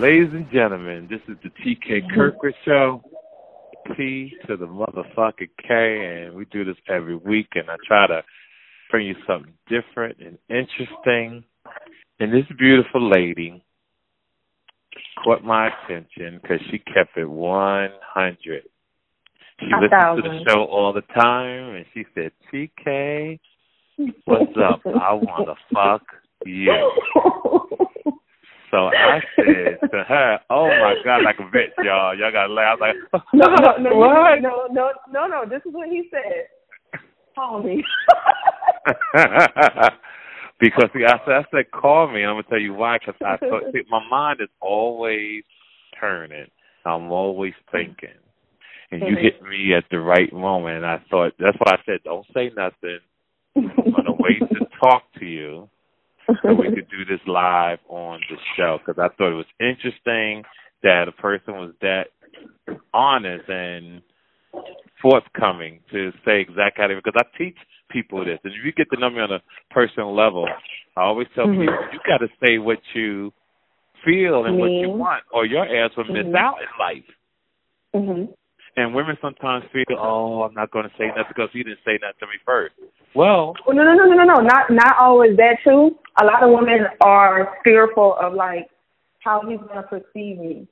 Ladies and gentlemen, this is the TK mm-hmm. Kirkwood Show. T to the motherfucking K, and we do this every week, and I try to bring you something different and interesting. And this beautiful lady caught my attention because she kept it 100. She A listens thousand. to the show all the time, and she said, TK, what's up? I want to fuck you. So I said to her, "Oh my God, like a bitch, y'all. Y'all got to laugh." I was like, no, no, no, what? no, no, no, no. This is what he said. Call me. because see, I said, I said, call me. And I'm gonna tell you why. Because I thought, see, my mind is always turning. I'm always thinking, and you hit me at the right moment. And I thought that's why I said, don't say nothing. I'm gonna wait to talk to you so we could do this live on the show because I thought it was interesting that a person was that honest and forthcoming to say exactly how they because I teach people this and if you get to know me on a personal level, I always tell Mhm. people you got to say what you feel and what you want or your ass will miss Mhm. out in life. And women sometimes feel, oh, I'm not going to say nothing because he didn't say nothing to me first. Well, Well, no, no, no, no, no, no. Not not always that too. A lot of women are fearful of like how he's gonna perceive me.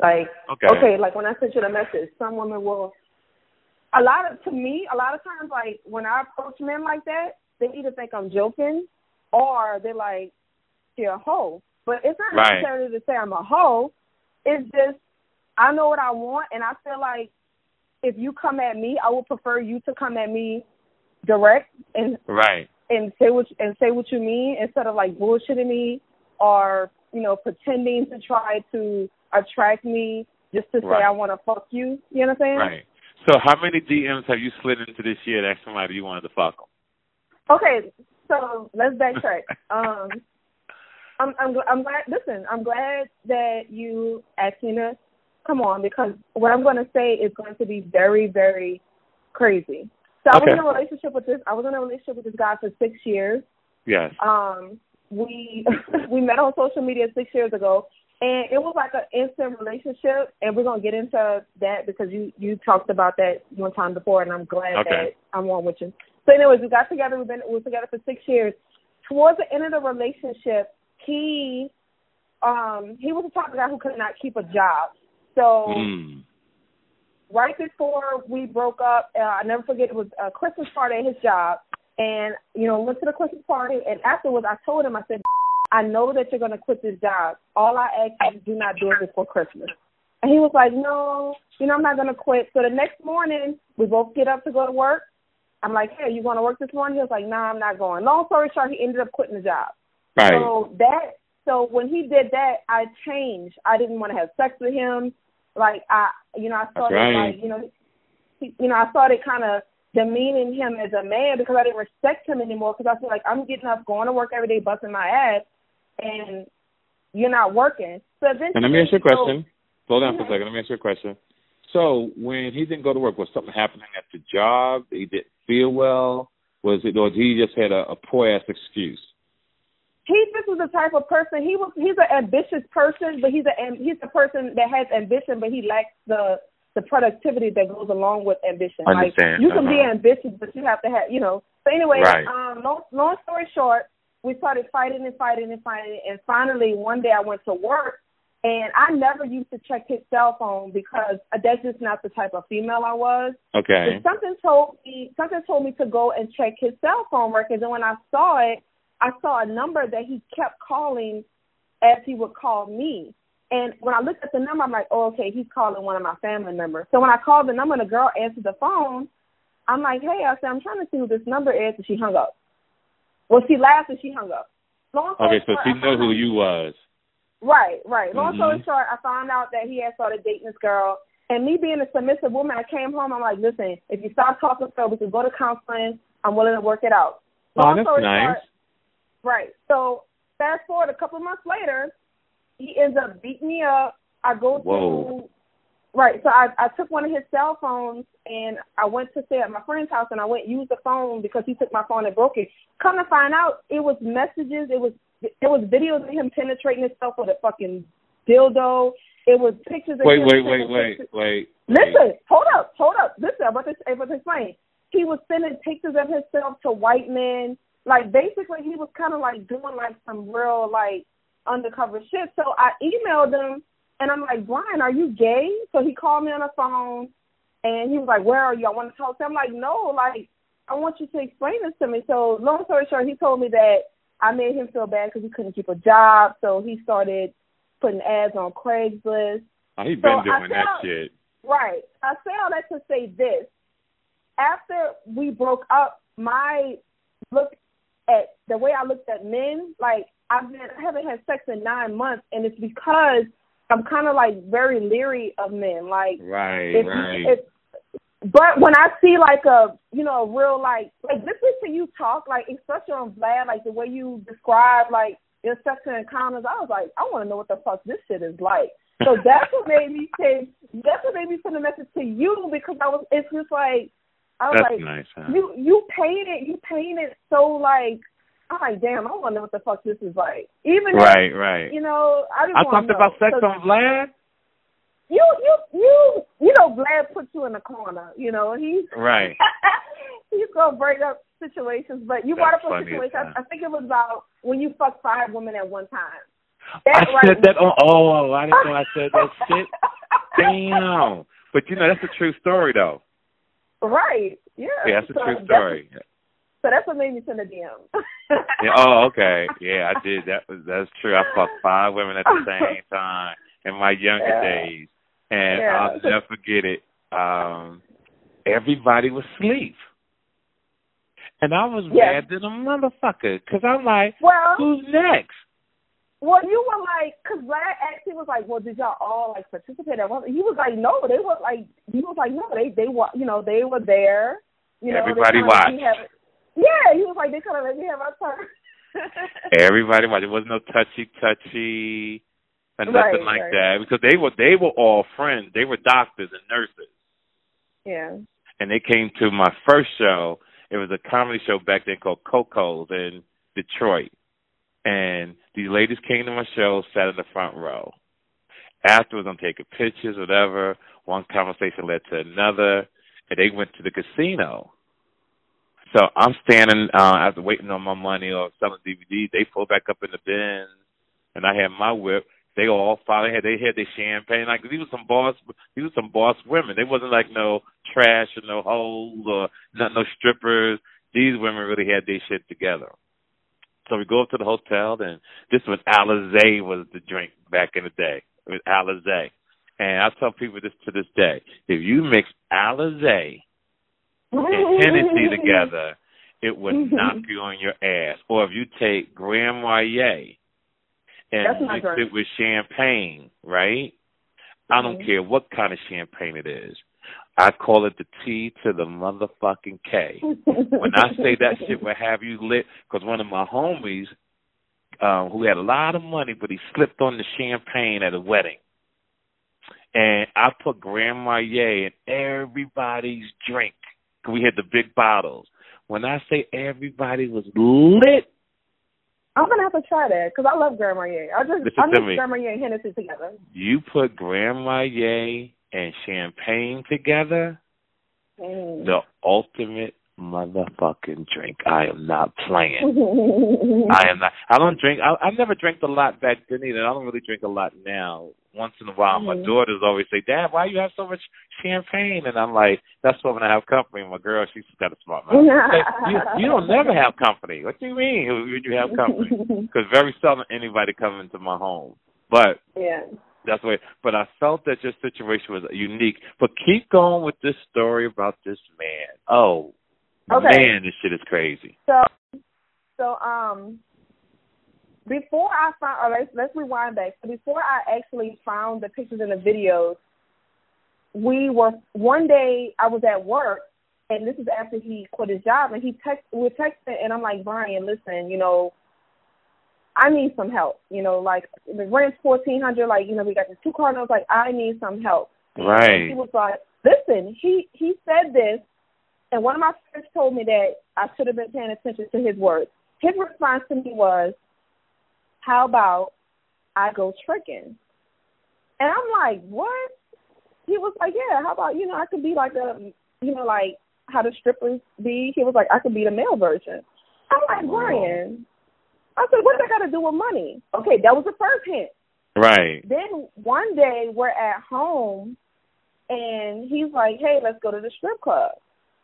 Like Okay. like when I sent you the message, some women will. A lot of to me, a lot of times, like when I approach men like that, they either think I'm joking, or they're like, "You're a hoe." But it's not Right. necessarily to say I'm a hoe. It's just I know what I want, and I feel like if you come at me, I would prefer you to come at me direct and right. and say what and say what you mean instead of like bullshitting me or you know pretending to try to attract me just to say Right. I want to fuck you. You know what I'm saying? Right. So, how many DMs have you slid into this year that somebody you wanted to fuck them? Okay, so let's backtrack. um, I'm I'm I'm glad. Listen, I'm glad that you asked me to come on because what I'm going to say is going to be very very crazy. So I was in a relationship with this. I was in a relationship with this guy for six years. Yes. um we we met on social media six years ago and it was like an instant relationship and we're gonna get into that because you you talked about that one time before and I'm glad Okay. that I'm on with you. So anyways, we got together, we've been we were together for six years. Towards the end of the relationship, he um he was the type of guy who could not keep a job. So Mm. right before we broke up, uh, I never forget it was a Christmas party at his job, and you know went to the Christmas party, and afterwards I told him I said, I know that you're gonna quit this job. All I ask you to do not do it before Christmas. And he was like, No, you know I'm not gonna quit. So the next morning we both get up to go to work. I'm like, Hey, you going to work this morning? He was like, Nah, I'm not going. Long story short, he ended up quitting the job. Right. So that so when he did that, I changed. I didn't want to have sex with him. Like I, you know, I started right. like you know, he, you know, I started kind of demeaning him as a man because I didn't respect him anymore because I feel like I'm getting up, going to work every day, busting my ass, and you're not working. So eventually, And let me ask you a so- question. Slow down for a mm-hmm. second. Let me ask you a question. So, when he didn't go to work, was something happening at the job? He didn't feel well? Was it, or did he just had a, a poor ass excuse? He just was the type of person. He was he's an ambitious person, but he's a he's a person that has ambition, but he lacks the the productivity that goes along with ambition. Understand. Like you can be Uh-huh. ambitious, but you have to have you know. So anyway, Right. um, long long story short, we started fighting and fighting and fighting, and finally one day I went to work. And I never used to check his cell phone because that's just not the type of female I was. Okay. But something told me something told me to go and check his cell phone records, and when I saw it, I saw a number that he kept calling as he would call me. And when I looked at the number, I'm like, oh, okay, he's calling one of my family members. So when I called the number and the girl answered the phone, I'm like, hey, I said, I'm trying to see who this number is, and she hung up. Well, she laughed and she hung up. Long story Okay, so short, she knew who you was. Right, right. Long story Mhm. short, I found out that he had started dating this girl. And me being a submissive woman, I came home. I'm like, listen, if you stop talking to her, we can go to counseling. I'm willing to work it out. Oh, Long that's story nice. short, right. So fast forward a couple months later, he ends up beating me up. I go Whoa. to right. So I I took one of his cell phones and I went to stay at my friend's house and I went use the phone because he took my phone and broke it. Come to find out, it was messages. It was it was videos of him penetrating himself with a fucking dildo. It was pictures. Of Wait, wait, wait, wait, wait. Listen, hold up, hold up. Listen, I'm about to, I'm about to explain. He was sending pictures of himself to white men. Like basically, he was kind of like doing like some real like undercover shit. So I emailed him, and I'm like, Brian, are you gay? So he called me on the phone, and he was like, Where are you? I want to talk to him. I'm like, No, like I want you to explain this to me. So long story short, he told me that I made him feel bad because he couldn't keep a job, so he started putting ads on Craigslist. Oh, he been so doing that shit. Right. I say all that to say this. After we broke up, my look at the way I looked at men, like I've been I haven't had sex in nine months and it's because I'm kinda like very leery of men. Like Right, if, right. If, but when I see like a you know, a real like like listening to you talk, like especially on Vlad, like the way you describe like your sexual encounters, I was like, I wanna know what the fuck this shit is like. So that's what made me say that's what made me send a message to you because I was it's just like I was that's like nice, huh? you you painted you painted so like I'm like, damn, I wonder what the fuck this is like. Even right, if, right. You know, I just I talked know. about sex so, on Vlad. You you you you know, Vlad puts you in the corner. You know, he's right. he's gonna break up situations. But you That's brought up a situation. I, I think it was about when you fucked five women at one time. I That, said right. that on. Oh, I didn't know I said that shit. Damn. But you know that's a true story though. Right. Yeah. Yeah, that's a so true story. That's, so that's what made me send a DM. yeah, oh, okay. Yeah, I did. That was that's true. I fucked five women at the same time in my younger Yeah. days, and Yeah. I'll never forget it. Um, everybody was asleep, and I was Yes. mad than a motherfucker because I'm like, well, who's next? Well, you were like, because Vlad actually was like, well, did y'all all like participate? At one? He was like, no, they were like, he was like, no, they they were, you know, they were there. You know, Everybody watched. have. Yeah, he was like, they kind of let me have our turn. Everybody watched. There was no touchy touchy and Right, nothing like right. that because they were they were all friends. They were doctors and nurses. yeah. and they came to my first show. It was a comedy show back then called Coco's in Detroit. And these ladies came to my show, sat in the front row. Afterwards, I'm taking pictures, whatever. One conversation led to another, and they went to the casino. So I'm standing uh, after waiting on my money or selling DVDs. They pull back up in the Benz, and I had my whip. They all finally had they had their champagne. Like these were some boss, these were some boss women. They wasn't like no trash or no hoes or not no strippers. These women really had their shit together. So we go up to the hotel, and this was Alizé was the drink back in the day. It was Alizé, and I tell people this to this day: if you mix Alizé and Hennessy together, it would knock you on your ass. Or if you take Grand Marnier and mix it with champagne, right? I don't Mhm. care what kind of champagne it is. I call it the T to the motherfucking K. When I say that shit will have you lit, because one of my homies, um, who had a lot of money, but he slipped on the champagne at a wedding, and I put Grand Marnier in everybody's drink. We had the big bottles. When I say everybody was lit, I'm gonna have to try that because I love Grand Marnier. I just Listen I mix. Grand Marnier and Hennessy together. you put Grand Marnier and champagne together, Mm. the ultimate motherfucking drink. I am not playing. I am not. I don't drink. I, I never drank a lot back then either. I don't really drink a lot now. Once in a while, my Mhm. daughters always say, "Dad, why you have so much champagne?" And I'm like, "That's what when I have company." My girl, she's got a smart mouth. Say, you, you don't never have company. What do you mean? When you have company? Because very seldom anybody comes into my home. But yeah. That's the way. But I felt that your situation was unique. But keep going with this story about this man. Oh, Okay. man, this shit is crazy. So, so um, before I found, or let's let's rewind back. So before I actually found the pictures and the videos, we were one day I was at work, and this is after he quit his job, and he text we were texting, and I'm like, Brian, listen, you know, I need some help. You know, like the rent's fourteen hundred. Like, you know, we got the two car notes. Like, I need some help. Right. And He was like, listen, he he said this, and one of my friends told me that I should have been paying attention to his words. His response to me was, "How about I go tricking?" And I'm like, what? He was like, yeah. How about you know I could be like a you know like how the strippers be. He was like, I could be the male version. I'm like, Brian. I said, what does that got to do with money? Okay, that was the first hint. Right. Then one day we're at home, and he's like, hey, let's go to the strip club.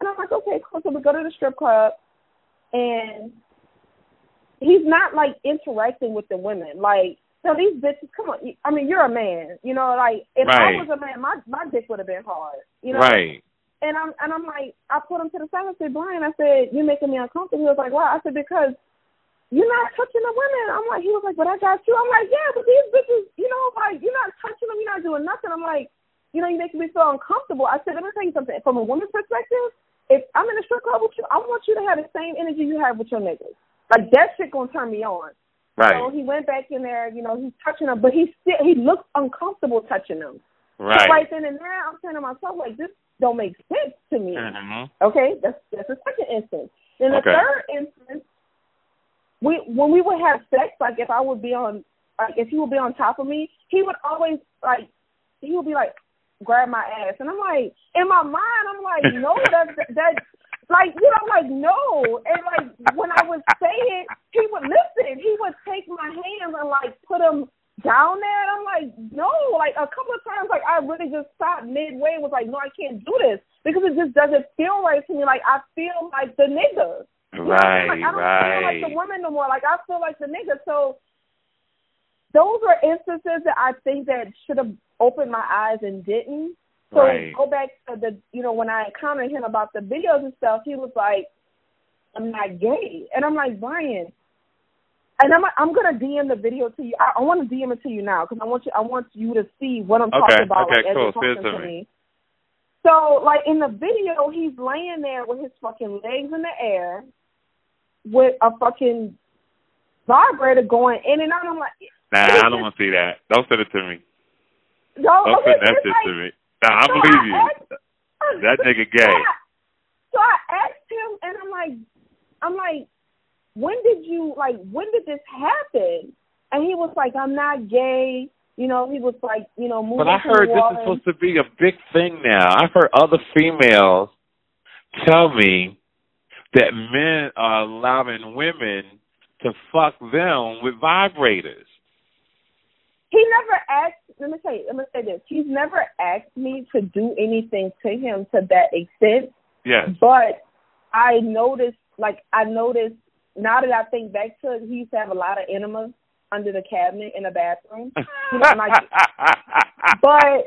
And I'm like, okay, cool. So we go to the strip club, and he's not like interacting with the women. Like, so these bitches, come on. I mean, you're a man, you know. Like, if right. I was a man, my my dick would have been hard, you know. Right. And I'm and I'm like, I put him to the side. I said, Brian, I said, you're making me uncomfortable. He was like, why? I said, because you're not touching the women. I'm like, he was like, but I got you. I'm like, yeah, but these bitches, you know, like you're not touching them. You're not doing nothing. I'm like, you know, you make me feel uncomfortable. I said, let me tell you something. From a woman's perspective, if I'm in a strip club with you, I want you to have the same energy you have with your niggas. Like that shit gonna turn me on. Right. So he went back in there, you know, he's touching them, but he still he looks uncomfortable touching them. Right. So right then and there, I'm saying to myself, like, this don't make sense to me. Mm-hmm. Okay, that's that's the second instance. Then the Okay. third instance, we when we would have sex, like if I would be on, like if he would be on top of me, he would always like, he would be like, grab my ass, and I'm like, in my mind, I'm like, no, that that. Like you know, like no, and like when I would say it, he would listen. He would take my hands and like put them down there, and I'm like, no. Like a couple of times, like I really just stopped midway and was like, no, I can't do this because it just doesn't feel right to me. Like I feel like the nigga. You know, Right, like, I don't feel like the woman no more. Like I feel like the nigga. So those are instances that I think that should have opened my eyes and didn't. So Right. go back to the you know when I encountered him about the videos and stuff, he was like, "I'm not gay," and I'm like, Brian. And I'm I'm gonna DM the video to you. I, I want to DM it to you now because I want you I want you to see what I'm talking about. okay, like, as cool. you're talking Send to to me. me. So like in the video, he's laying there with his fucking legs in the air, with a fucking vibrator going in and out. I'm like, Nah, I don't want to see that. Don't send it to me. no, Don't okay, send that shit like, to me. Nah, I so believe you. asked- That nigga gay. So I, so I asked him, and I'm like, I'm like, when did you like? When did this happen? And he was like, I'm not gay. You know, he was like, you know, moving But I heard this is supposed to be a big thing now. I've heard other females tell me that men are allowing women to fuck them with vibrators. He never asked. Let me say. Let me say this. He's never asked me to do anything to him to that extent. Yes. But I noticed, like, I noticed now that I think back to it, he used to have a lot of enemas under the cabinet in the bathroom. You know, like, but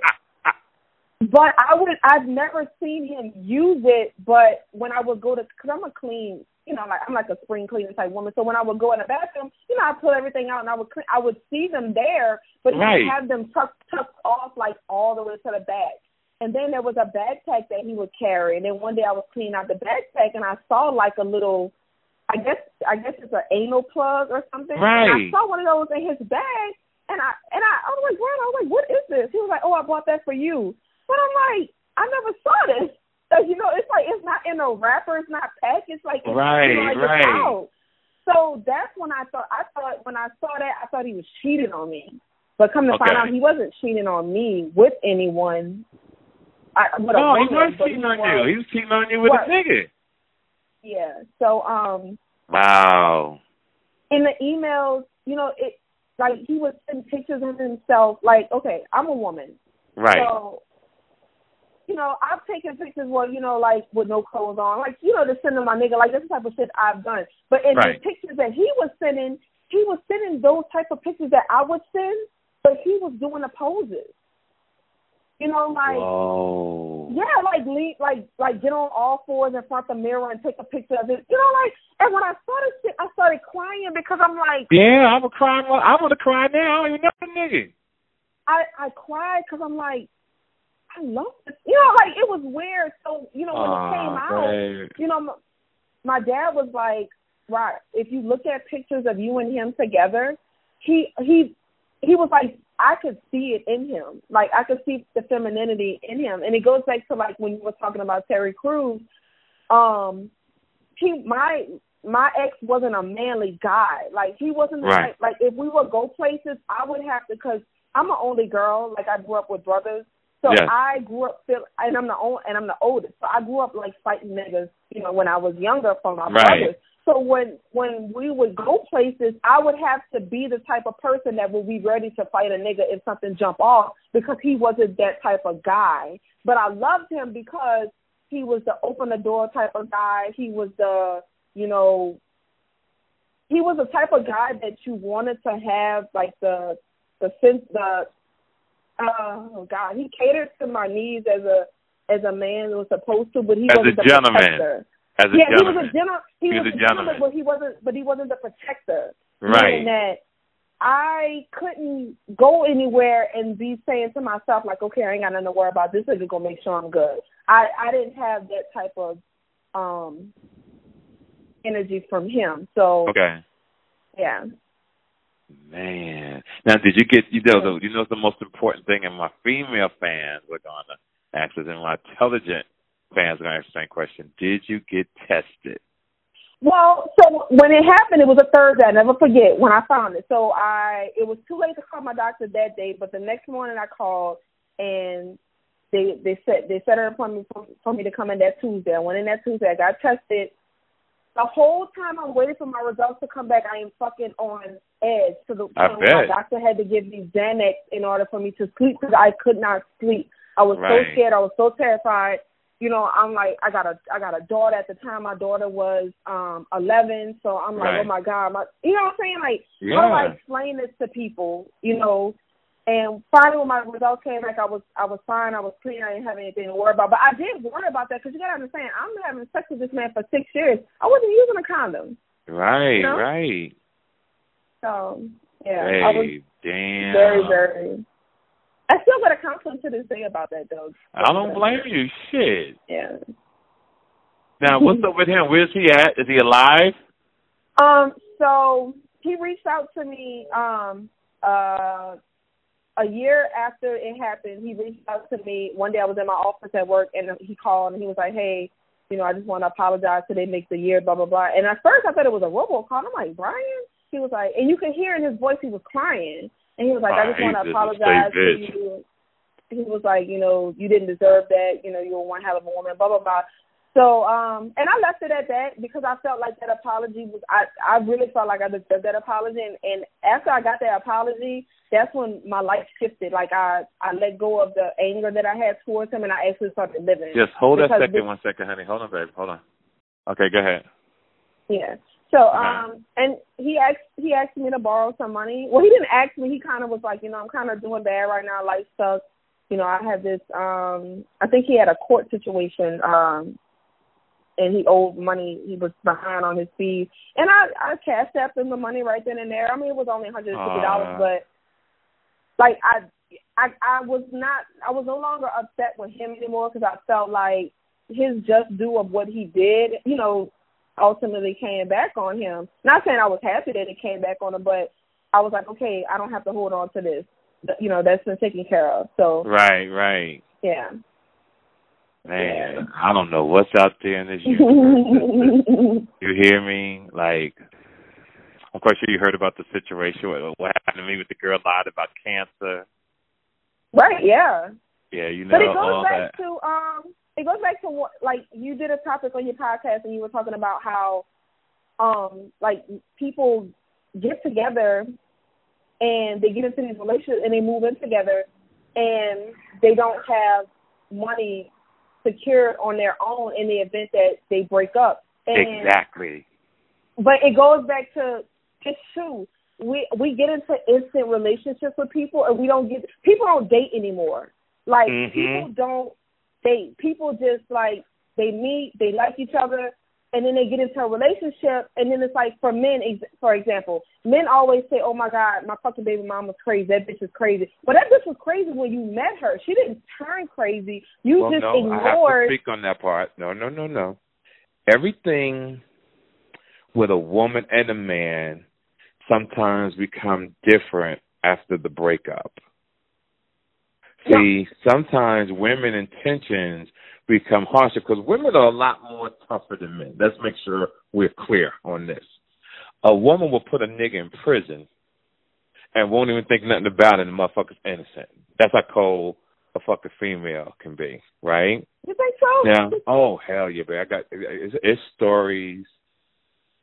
but I would I've never seen him use it. But when I would go to, because I'm a clean, you know, like I'm like a spring cleaner type woman. So when I would go in the bathroom, you know, I pull everything out and I would clean, I would see them there, but he would have them tucked tucked off like all the way to the back. And then there was a backpack that he would carry. And then one day I was cleaning out the backpack and I saw like a little, I guess I guess it's an anal plug or something. And I saw one of those in his bag, and I and I, I was like, Brian, I was like, what is this? He was like, oh, I bought that for you. But I'm like, I never saw this. So, you know, it's like it's not in a wrapper, it's not packed. It's like it's, Right, you know, like right. It's out. So that's when I thought I thought when I saw that I thought he was cheating on me. But come to find out, he wasn't cheating on me with anyone. I, with no, he was cheating on was- you. He was cheating on you with Right. a nigga. Yeah. So um, Wow. in the emails, you know, it like he would send pictures of himself. Like, okay, I'm a woman, Right. so you know, I've taken pictures where you know, like with no clothes on, like you know, to send to my nigga. Like this the type of shit I've done. But in Right. the pictures that he was sending, he was sending those type of pictures that I would send, but he was doing the poses. You know, like. Whoa. Yeah, like lean, like like get on all fours in front of the mirror and take a picture of it. You know, like and when I saw this shit, I started crying because I'm like, Yeah, I'm a cry. I want to cry now. I don't even know the nigga. I I cried because I'm like, I love this. You know, like it was weird. So you know when it came out, babe. you know, my, my dad was like, right. If you look at pictures of you and him together, he he he was like, I could see it in him. Like I could see the femininity in him, and it goes back to like when you were talking about Terry Crews. Um, he my my ex wasn't a manly guy. Like he wasn't Right. type- like if we would go places, I would have to because I'm an only girl. Like I grew up with brothers, so Yes. I grew up feel, and I'm the old, and I'm the oldest. So I grew up like fighting niggas, you know, when I was younger from my Right. brothers. So when when we would go places, I would have to be the type of person that would be ready to fight a nigga if something jump off because he wasn't that type of guy. But I loved him because he was the open the door type of guy. He was the you know he was the type of guy that you wanted to have like the the sense the oh god he catered to my needs as a as a man was supposed to, but he As a wasn't the gentleman. protector. As a yeah, gentleman. he was a gentleman. He, He was, was a gentleman, gentleman. but he wasn't. But he wasn't the protector. right. Meaning that I couldn't go anywhere and be saying to myself like, okay, I ain't got nothing to worry about. This nigga gonna make sure I'm good. I I didn't have that type of um energy from him. So Okay. yeah. Man. Now, did you get, you know, the, you know, the most important thing, and my female fans are going to ask this, and my intelligent fans are going to ask the same question. Did you get tested? Well, so when it happened, it was a Thursday. I never forget when I found it. So I, it was too late to call my doctor that day, but the next morning I called and they they set they set an appointment for, for me to come in that Tuesday. I went in that Tuesday. I got tested. The whole time I'm waiting for my results to come back, I am fucking on edge to the I point where my doctor had to give me Xanax in order for me to sleep because I could not sleep. I was Right. so scared. I was so terrified you know, I'm like I got a I got a daughter at the time my daughter was um eleven, so I'm like, Right. Oh my God, my you know what I'm saying? Like how do I Yeah. explain this to people, you know? And finally when my results came back I was I was fine, I was clean, I didn't have anything to worry about. But I did worry about that because you gotta understand, I'm having sex with this man for six years. I wasn't using a condom. Right, No? right. So yeah. hey, I was damn. very, very I still got a counseling to this day about that though. I don't blame you. Shit. Yeah. Now, what's up with him? Where's he at? Is he alive? Um, so he reached out to me um uh a year after it happened, he reached out to me. One day I was in my office at work and he called and he was like, Hey, you know, I just want to apologize today makes the year, blah blah blah. And at first I thought it was a robocall. I'm like, Brian? He was like and you could hear in his voice he was crying. And he was like, I Ah, just want to apologize to you. He was like, you know, you didn't deserve that, you know, you were one hell of a woman, blah blah blah. So, um, and I left it at that because I felt like that apology was, I, I really felt like I deserved that apology. And, and after I got that apology, that's when my life shifted. Like I, I let go of the anger that I had towards him and I actually started living. Just hold that second this- one second, honey. Hold on, babe. Hold on. Okay, go ahead. Yeah. So, um, and he asked, he asked me to borrow some money. Well, he didn't ask me. He kind of was like, you know, I'm kind of doing bad right now. Life sucks. You know, I have this, um, I think he had a court situation, um, and he owed money. He was behind on his fees, and I I cashed out him the money right then and there. I mean, it was only one hundred and fifty dollars, Ah. but like I, I I was not I was no longer upset with him anymore because I felt like his just due of what he did, you know, ultimately came back on him. Not saying I was happy that it came back on him, but I was like, okay, I don't have to hold on to this. You know, that's been taken care of. So Right, right. yeah. Man, I don't know what's out there in this universe. you hear me? Like, I'm quite sure you heard about the situation. What, what happened to me with the girl lied about cancer. right, yeah. Yeah, you know But it goes back that. to um it goes back to what like you did a topic on your podcast and you were talking about how um like people get together and they get into these relationships and they move in together and they don't have money secured on their own in the event that they break up. And Exactly. but it goes back to it's true. We we get into instant relationships with people and we don't get people don't date anymore. Like Mhm. people don't date. People just like they meet, they like each other, and then they get into a relationship, and then it's like for men, ex- for example, men always say, "Oh my God, my fucking baby mom was crazy. That bitch is crazy." But that bitch was crazy when you met her. She didn't turn crazy. You well, just no, I have to speak on that part. No, no, no, no. Everything with a woman and a man sometimes become different after the breakup. See, sometimes women intentions become harsher because women are a lot more tougher than men. Let's make sure we're clear on this. A woman will put a nigga in prison and won't even think nothing about it. And the motherfucker's innocent. That's how cold a fucking female can be, right? You think so? Now, oh hell yeah, baby. I got it's, it's stories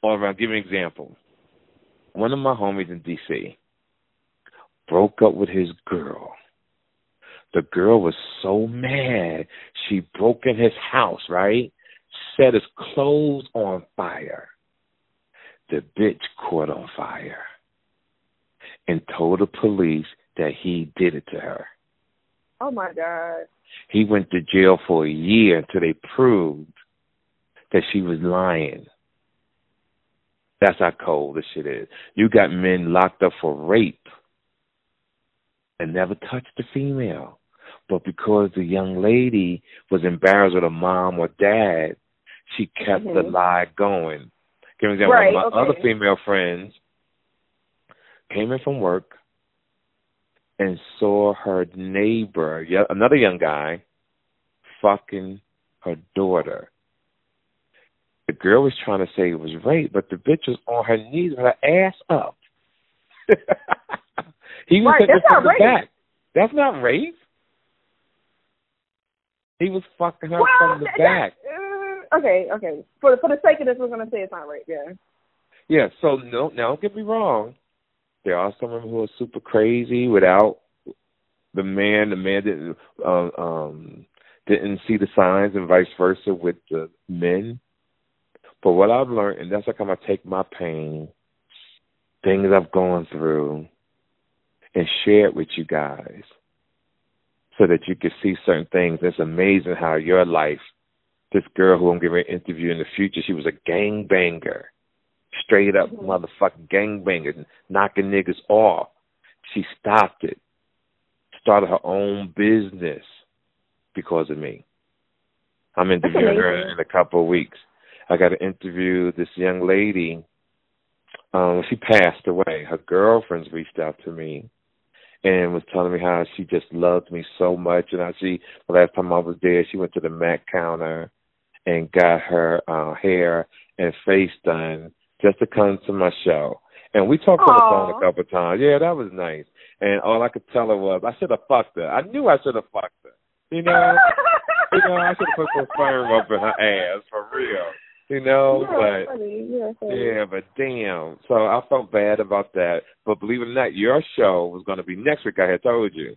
all around. Give me an example. One of my homies in D.C. broke up with his girl. The girl was so mad she broke in his house, right? Set his clothes on fire. The bitch caught on fire and told the police that he did it to her. Oh my God. He went to jail for a year until they proved that she was lying. That's how cold this shit is. You got men locked up for rape and never touched a female. But because the young lady was embarrassed with her mom or dad, she kept mm-hmm. the lie going. Give me an example. Right, my okay. other female friends came in from work and saw her neighbor, another young guy, fucking her daughter. The girl was trying to say it was rape, but the bitch was on her knees with her ass up. he was right, that's not rape. back. That's not rape. He was fucking her well, from the that, back. Uh, okay, okay. For for the sake of this, we're gonna say it's not rape. Yeah. Yeah. So no, now don't get me wrong. There are some women who are super crazy without the man. The man didn't um, um didn't see the signs, and vice versa with the men. But what I've learned, and that's how come I take my pain, things I've gone through, and share it with you guys, so that you could see certain things. It's amazing how your life, this girl who I'm giving an interview in the future, she was a gang banger straight up mm-hmm. motherfucking gangbangers, knocking niggas off. She stopped it, started her own business because of me. I'm interviewing her in a couple of weeks. I got to interview this young lady. Um, she passed away. Her girlfriends reached out to me and was telling me how she just loved me so much and how she the last time I was there she went to the Mac counter and got her uh hair and face done just to come to my show. And we talked Aww. on the phone a couple of times. Yeah, that was nice. And all I could tell her was, I should have fucked her. I knew I should have fucked her. You know, you know, I should have put some sperm up in her ass for real. You know, You're but funny. yeah, but damn. So I felt bad about that. But believe it or not, your show was going to be next week. I had told you,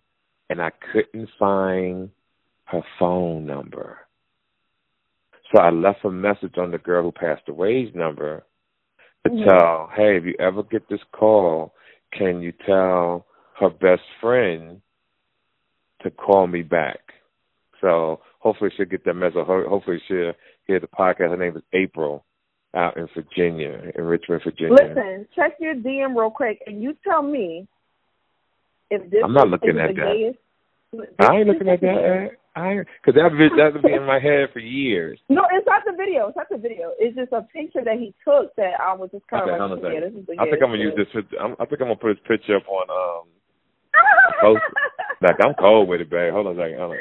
and I couldn't find her phone number. So I left a message on the girl who passed away's number to Mhm. tell, hey, if you ever get this call, can you tell her best friend to call me back? So hopefully she'll get that message. Hopefully she'll hear the podcast. Her name is April out in Virginia, in Richmond, Virginia. Listen, check your DM real quick, and you tell me if this I'm not looking is at that. gayest. I ain't looking at that. I because that that would be in my head for years. No, it's not the video. It's not the video. It's just a picture that he took that I was just kind Okay, of like, yeah, this is the I think I'm gonna use this. I'm, I think I'm gonna put this picture up on um. post Like I'm cold with it, babe. Hold on a second. Hold on.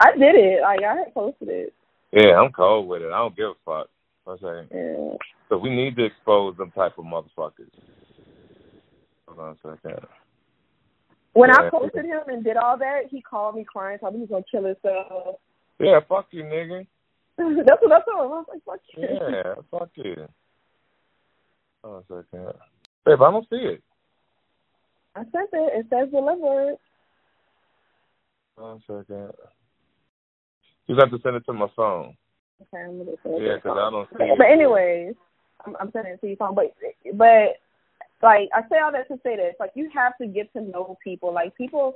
I did it. Like I had posted it. Yeah, I'm cold with it. I don't give a fuck. I'm saying. Yeah. So we need to expose them type of motherfuckers. Hold on a second. When I posted him and did all that, he called me crying, told me he was gonna kill himself. Yeah, fuck you, nigga. That's what I told him. I was like, fuck you. Yeah, fuck you. Hold on a second. Babe, I don't see it. I sent it. It says delivered. Hold on a second. You have to send it to my phone. Okay, I'm gonna send it. Yeah, to 'cause your I don't see it. But anyways, I'm, I'm sending it to your phone. But but like I say all that to say this, like you have to get to know people. Like people,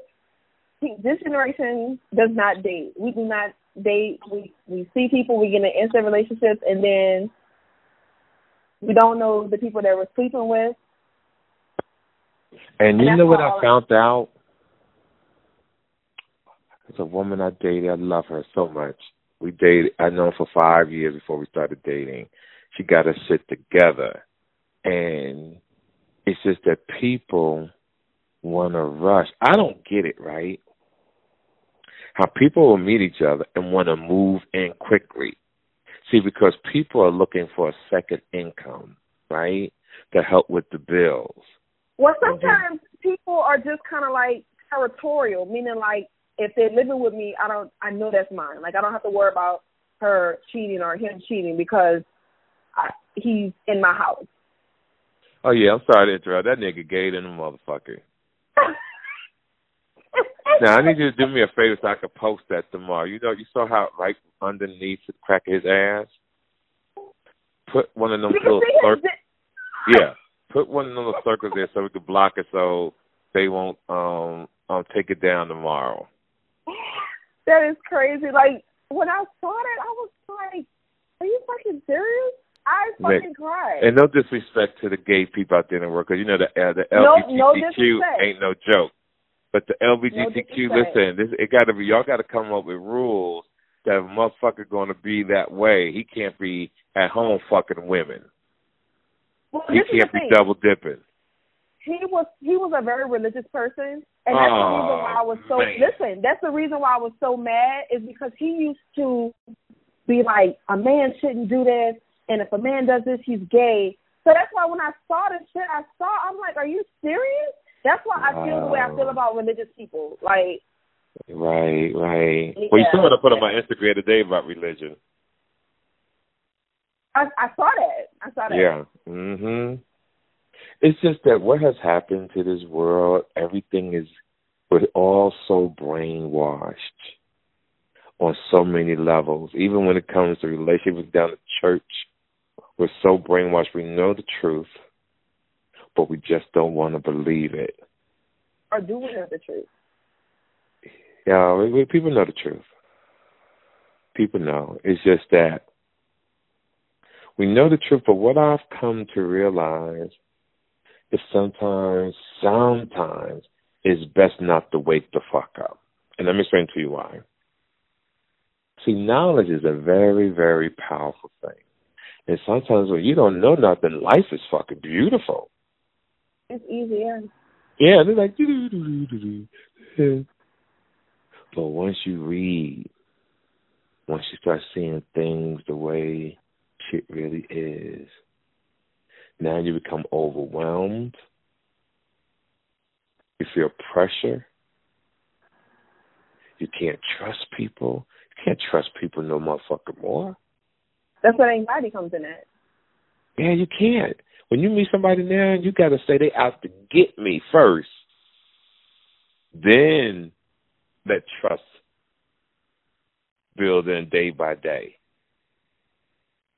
this generation does not date. We do not date. We we see people, we get in instant relationships, and then we don't know the people that we're sleeping with. And you know what I I- found out? There's a woman I dated. I love her so much. We dated. I know her for five years before we started dating. She got us sit together, and it's just that people want to rush. I don't get it, right? How people will meet each other and want to move in quickly. See, because people are looking for a second income, right, to help with the bills. Well, sometimes mm-hmm. people are just kind of like territorial, meaning like if they're living with me, I don't, I know that's mine. Like I don't have to worry about her cheating or him cheating because I, he's in my house. Oh yeah, I'm sorry to interrupt. That nigga gay than a motherfucker. now I need you to do me a favor so I can post that tomorrow. You know, you saw how right underneath the crack of his ass. Put one of them little circles. Yeah, put one of them circles there so we can block it so they won't um um take it down tomorrow. That is crazy. Like when I saw that, I was like, "Are you fucking serious?" I fucking Nick, cried. And no disrespect to the gay people out there in the world, because you know the uh, the LGBTQ no, no ain't no joke. But the LGBTQ, no listen, this it got to be y'all got to come up with rules that a motherfucker going to be that way, he can't be at home fucking women. Well, he can't be double dipping. He was he was a very religious person, and that's oh, the reason why I was so man. listen. That's the reason why I was so mad is because he used to be like a man shouldn't do this, and if a man does this, he's gay. So that's why when I saw this shit, I saw I'm like, are you serious? That's why wow. I feel the way I feel about religious people. Like Right, right. Yeah. Well you saw what I put on my Instagram today about religion. I I saw that. I saw that. Yeah. Mhm. It's just that what has happened to this world, everything is we're all so brainwashed on so many levels. Even when it comes to relationships down to church, we're so brainwashed. We know the truth, but we just don't want to believe it. Or do we know the truth? Yeah, we, we, people know the truth. People know. It's just that we know the truth, but what I've come to realize is sometimes, sometimes, it's best not to wake the fuck up. And let me explain to you why. See, knowledge is a very, very powerful thing. And sometimes when you don't know nothing, life is fucking beautiful. It's easier. Yeah, they're like, doo doo doo doo but once you read, once you start seeing things the way shit really is, now you become overwhelmed. You feel pressure. You can't trust people. You can't trust people no motherfucker more. That's what anxiety comes in at. Yeah, you can't. When you meet somebody now, you got to say they out to get me first. Then let trust build in day by day.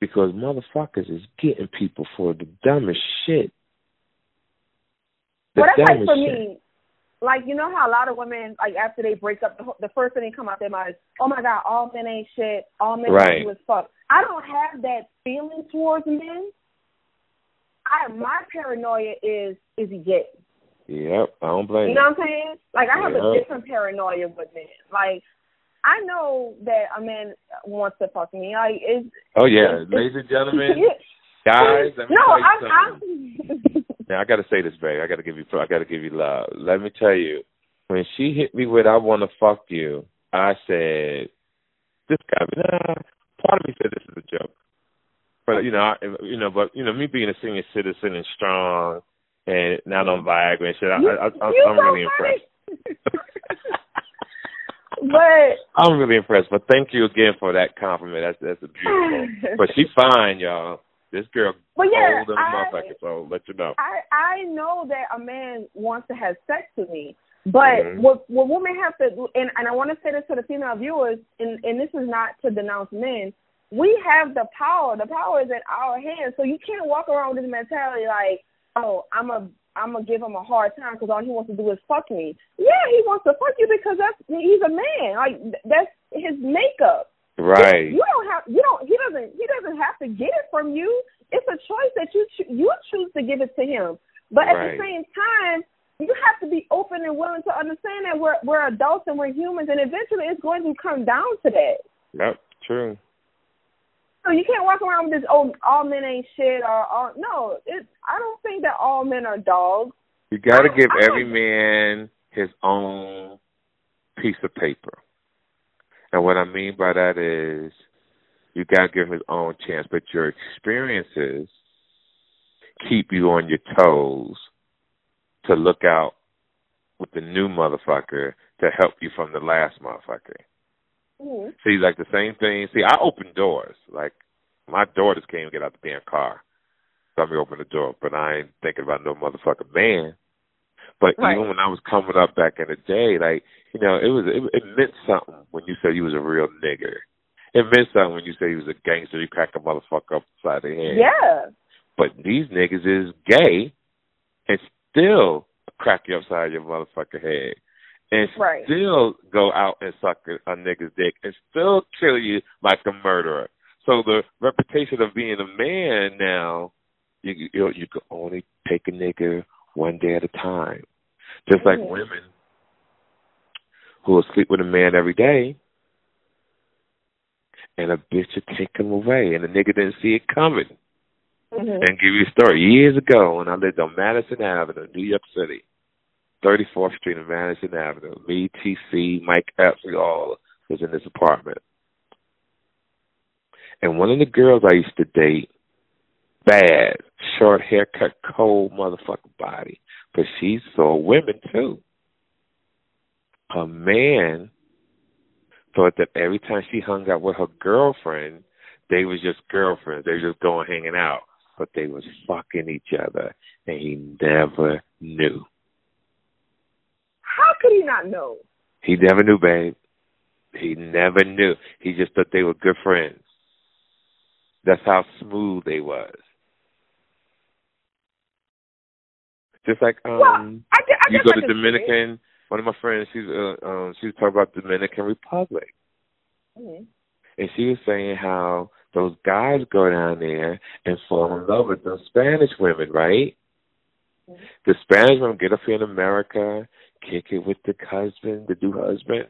Because motherfuckers is getting people for the dumbest shit. The well, that's like for shit. me. Like you know how a lot of women like after they break up, the, the first thing they come out their mouth is, "Oh my god, all men ain't shit. All men right. do is fuck." I don't have that feeling towards men. I my paranoia is is he gay? Yep, I don't blame you. know what I'm saying? Like I have yep. a different paranoia with men. Like I know that a man wants to fuck me. Like it's Oh yeah, it's, ladies and gentlemen, guys. Let me no, I'm, I'm now I got to say this, babe. I got to give you. I got to give you love. Let me tell you, when she hit me with "I want to fuck you," I said, "This guy." Nah, part of me said this is a joke, but you know, I, you know, but you know, me being a senior citizen and strong and not on Viagra and shit. I, I, I, I'm really impressed. but I'm really impressed. But thank you again for that compliment. That's that's a beautiful. but she's fine, y'all. This girl but yeah, old as a motherfucker, so let you know. I I know that a man wants to have sex with me. But mm-hmm. what what women have to do and, and I want to say this to the female viewers and, and this is not to denounce men, we have the power. The power is in our hands. So you can't walk around with this mentality like, oh, I'm a I'm gonna give him a hard time because all he wants to do is fuck me. Yeah, he wants to fuck you because that's he's a man. Like that's his makeup. Right. You, you don't have you don't he doesn't he doesn't have to get it from you. It's a choice that you cho- you choose to give it to him. But at right. the same time, you have to be open and willing to understand that we're we're adults and we're humans, and eventually it's going to come down to that. Yep, true. So you can't walk around with this oh all men ain't shit or all no. It I don't think that all men are dogs. You got to give every man his own piece of paper. And what I mean by that is you got to give him his own chance, but your experiences keep you on your toes to look out with the new motherfucker to help you from the last motherfucker. Mm-hmm. See, like the same thing. See, I open doors. Like my daughters can't even get out the damn car. So let me open the door, but I ain't thinking about no motherfucking man. But right. even when I was coming up back in the day, like you know, it was it, it meant something when you said you was a real nigger. It meant something when you said he was a gangster. You crack a motherfucker upside the head. Yeah. But these niggas is gay and still crack you upside your motherfucker head. And right. still go out and suck a, a nigga's dick and still kill you like a murderer. So the reputation of being a man now, you you, you can only take a nigga one day at a time. Just like Mhm. women who will sleep with a man every day and a bitch will take him away and the nigga didn't see it coming. Mhm. And give you a story. Years ago when I lived on Madison Avenue, New York City, 34th Street and Madison Avenue, me, TC, Mike Epps, we all was in this apartment. And one of the girls I used to date, bad, short haircut, cold motherfucking body, but she saw women too. Her man thought that every time she hung out with her girlfriend, they was just girlfriends. They were just going hanging out, but they was fucking each other, and he never knew. How could he not know? He never knew, babe. He never knew. He just thought they were good friends. That's how smooth they was. Just like um, well, I, I you go I to can see it. Dominican. One of my friends, she's uh, um, she was talking about Dominican Republic, Mhm. and she was saying how those guys go down there and fall in love with those Spanish women, right? Mhm. The Spanish women get up here in America, kick it with the husband, the new husband,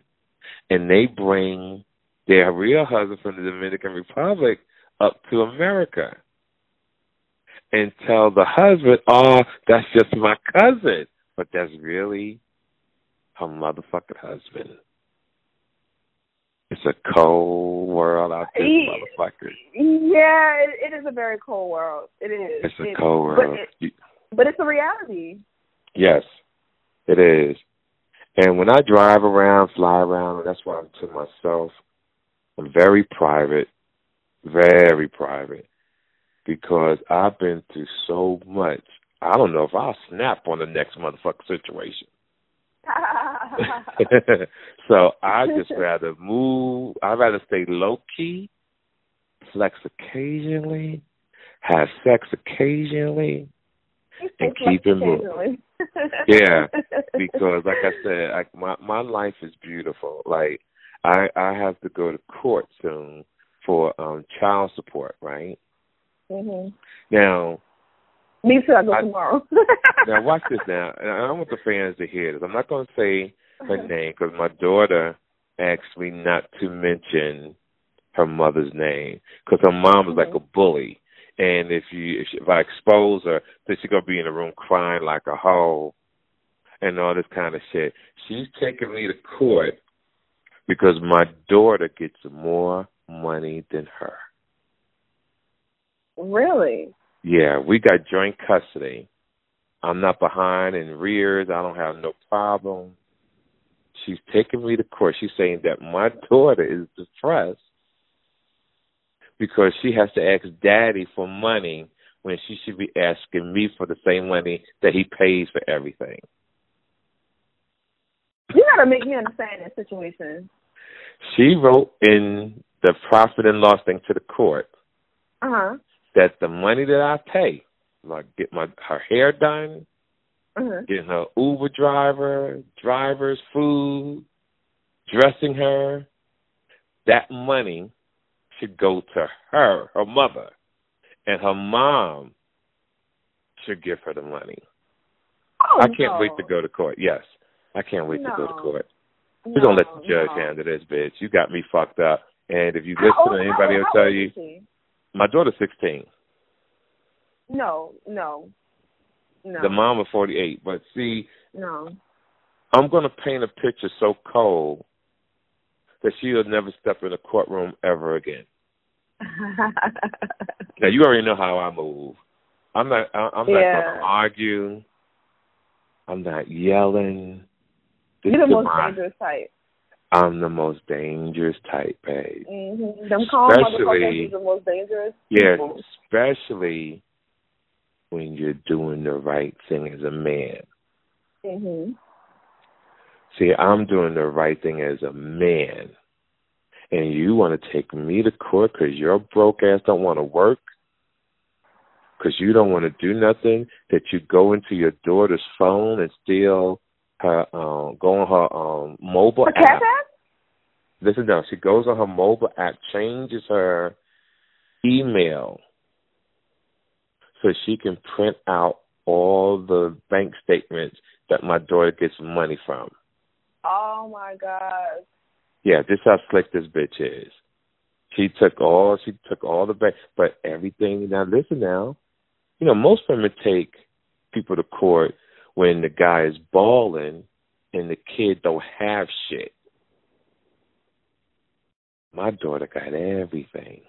and they bring their real husband from the Dominican Republic up to America and tell the husband, "Oh, that's just my cousin," but that's really her motherfucking husband. It's a cold world out there, motherfucker. Yeah, it, it is a very cold world. It is. It's a It- cold but world. it- but it's a reality. Yes, it is. And when I drive around, fly around, that's why I'm to myself. I'm very private, very private, because I've been through so much. I don't know if I'll snap on the next motherfucking situation. so I just rather move. I'd rather stay low key, flex occasionally, have sex occasionally, and keep it moving. Yeah, because like I said, I, my my life is beautiful. Like I I have to go to court soon for um child support, right? hmm Now, Me too. I go I- tomorrow. now watch this now. And I want the fans to hear this. I'm not going to say her name because my daughter asked me not to mention her mother's name because her mom is like a bully. And if you if, she, if I expose her, then she's gonna be in the room crying like a hoe and all this kind of shit. She's taking me to court because my daughter gets more money than her. really? Yeah, we got joint custody. I'm not behind in rears. I don't have no problem. She's taking me to court. She's saying that my daughter is depressed because she has to ask daddy for money when she should be asking me for the same money that he pays for everything. You gotta make me understand that situation. She wrote in the profit and loss thing to the court Uh huh. that the money that I pay, like get my her hair done, Uh-huh. getting her Uber driver, driver's food, dressing her, that money should go to her, her mother, and her mom should give her the money. Oh, I can't no. wait to go to court. Yes, I can't wait to go to court. No, We're gonna let the judge no. handle this, bitch. You got me fucked up. And if you listen to anybody will tell you, she? my daughter's sixteen. No, no, no. The mom is forty eight. But see, No. I'm gonna paint a picture so cold that she'll never step in a courtroom ever again. Now you already know how I move. I'm not. I'm not Yeah. going to argue. I'm not yelling. This You're the most my, dangerous type. I'm the most dangerous type, babe. Mm-hmm. Them calm Especially- motherfuckers the most dangerous. Yeah, people. especially when you're doing the right thing as a man. Mhm. See, I'm doing the right thing as a man, and you want to take me to court because your broke ass don't want to work, because you don't want to do nothing. That you go into your daughter's phone and steal her, um, go on her um mobile cat app? Listen now, she goes on her mobile app, changes her email so she can print out all the bank statements that my daughter gets money from. Oh my god. Yeah, this how slick this bitch is. She took all she took all the bank but everything now listen now. You know, most women take people to court when the guy is balling and the kid don't have shit. My daughter got everything.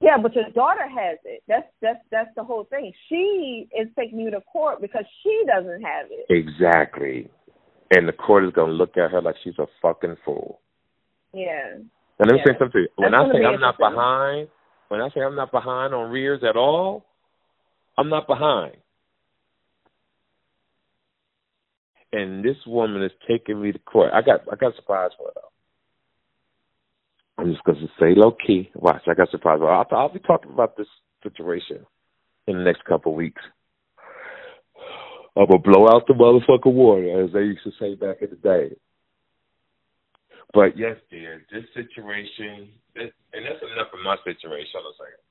Yeah, but your daughter has it. That's that's that's the whole thing. She is taking you to court because she doesn't have it. Exactly. And the court is gonna look at her like she's a fucking fool. Yeah. And let me Yeah. say something. When That's I say I'm not behind, when I say I'm not behind on rears at all, I'm not behind. And this woman is taking me to court. I got I got a surprise for her. I'm just going to say low key. Watch, I got a surprise for her. I'll, I'll be talking about this situation in the next couple of weeks. I'm gonna blow out the motherfucking water, as they used to say back in the day. But yes, dear, this situation, this, and that's enough of my situation. Hold on a second.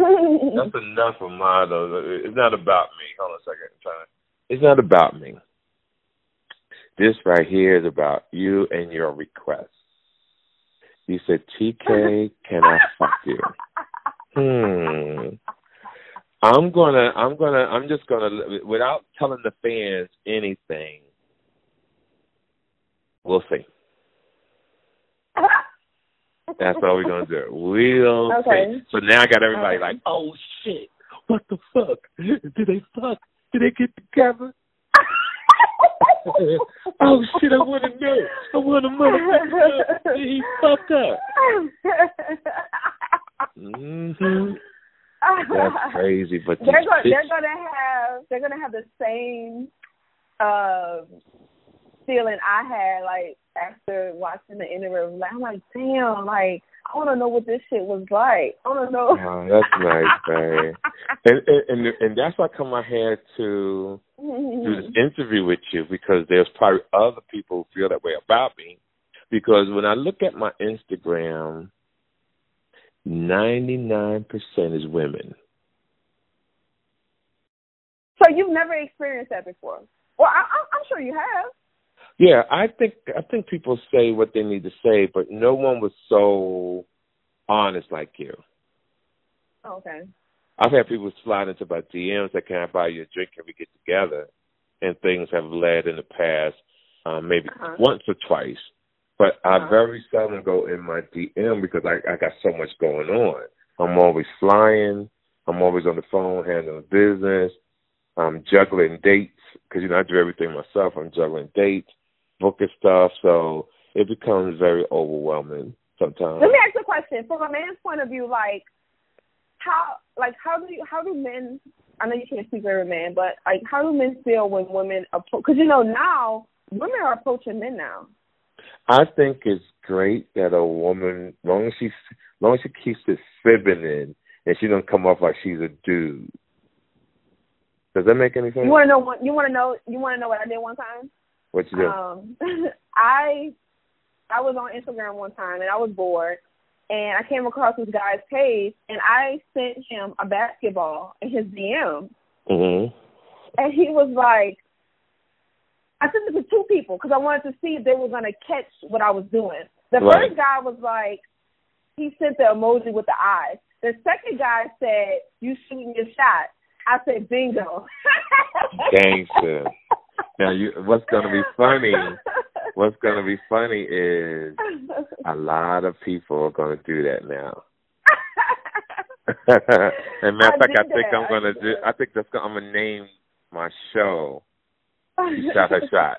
That's enough of my. Though. It's not about me. Hold on a second. I'm trying. It's not about me. This right here is about you and your request. You said, TK, can I fuck you? Hmm. I'm gonna, I'm gonna, I'm just gonna, without telling the fans anything, we'll see. That's all we're gonna do. We'll Okay. see. So now I got everybody Okay. like, oh shit, what the fuck? Did they fuck? Did they get together? oh shit, I want to know. I want to motherfucker know. He fucked up? hmm That's crazy, but they're going they're gonna have they're gonna have the same uh feeling I had like after watching the interview. Like I'm like, damn, like I wanna know what this shit was like. I wanna know Oh, that's nice, babe. And, and and and that's why I come I had to do this interview with you because there's probably other people who feel that way about me. Because when I look at my Instagram, ninety nine percent is women. So you've never experienced that before? Well, I, I, I'm sure you have. Yeah, I think I think people say what they need to say, but no one was so honest like you. Okay. I've had people slide into my DMs that can I buy you a drink and we get together, and things have led in the past, um, maybe Uh-huh. once or twice. But I Uh-huh. very seldom go in my DM because I, I got so much going on. I'm always flying. I'm always on the phone handling business. I'm juggling dates because you know I do everything myself. I'm juggling dates, booking stuff, so it becomes very overwhelming sometimes. Let me ask you a question. From a man's point of view, like how like how do you how do men I know you can't speak for every man, but like how do men feel when women approach? Because you know now women are approaching men now. I think it's great that a woman, long as she, long as she keeps it feminine and she don't come off like she's a dude. Does that make any sense? You want to know what you want to know? You want to know what I did one time? what you do? Um, I I was on Instagram one time and I was bored, and I came across this guy's page and I sent him a basketball in his DM, mhm. and he was like, I sent it to two people because I wanted to see if they were gonna catch what I was doing. The Right. first guy was like, he sent the emoji with the eyes. The second guy said, "You shooting your shot." I said, "Bingo." Gangster. Now you, what's gonna be funny? What's gonna be funny is a lot of people are gonna do that now. and matter of I fact, I think that. I'm gonna do. I think that's. Gonna, I'm gonna name my show, shot her shot.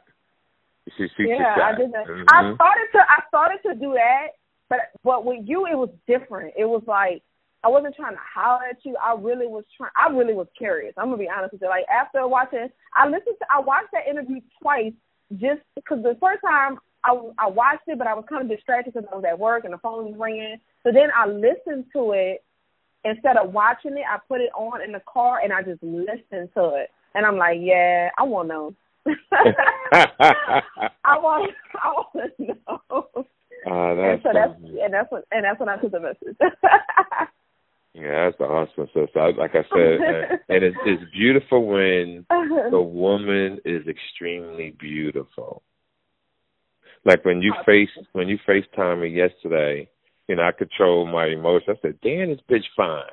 She, she, yeah, she I did that. Mm-hmm. I started to I started to do that, but but with you it was different. It was like I wasn't trying to holler at you. I really was trying. I really was curious. I'm gonna be honest with you. Like after watching, I listened to, I watched that interview twice just because the first time I I watched it, but I was kind of distracted because I was at work and the phone was ringing. So then I listened to it instead of watching it. I put it on in the car and I just listened to it, and I'm like, yeah, I want to know. I want, I want to know. Uh, that's and so that's funny. and that's what and that's when I took the message. Yeah, that's the awesome. So, so like I said, and, and it's, it's beautiful when the woman is extremely beautiful. Like when you face when you FaceTime me yesterday, you know, I control my emotions. I said, "Dan, this bitch fine."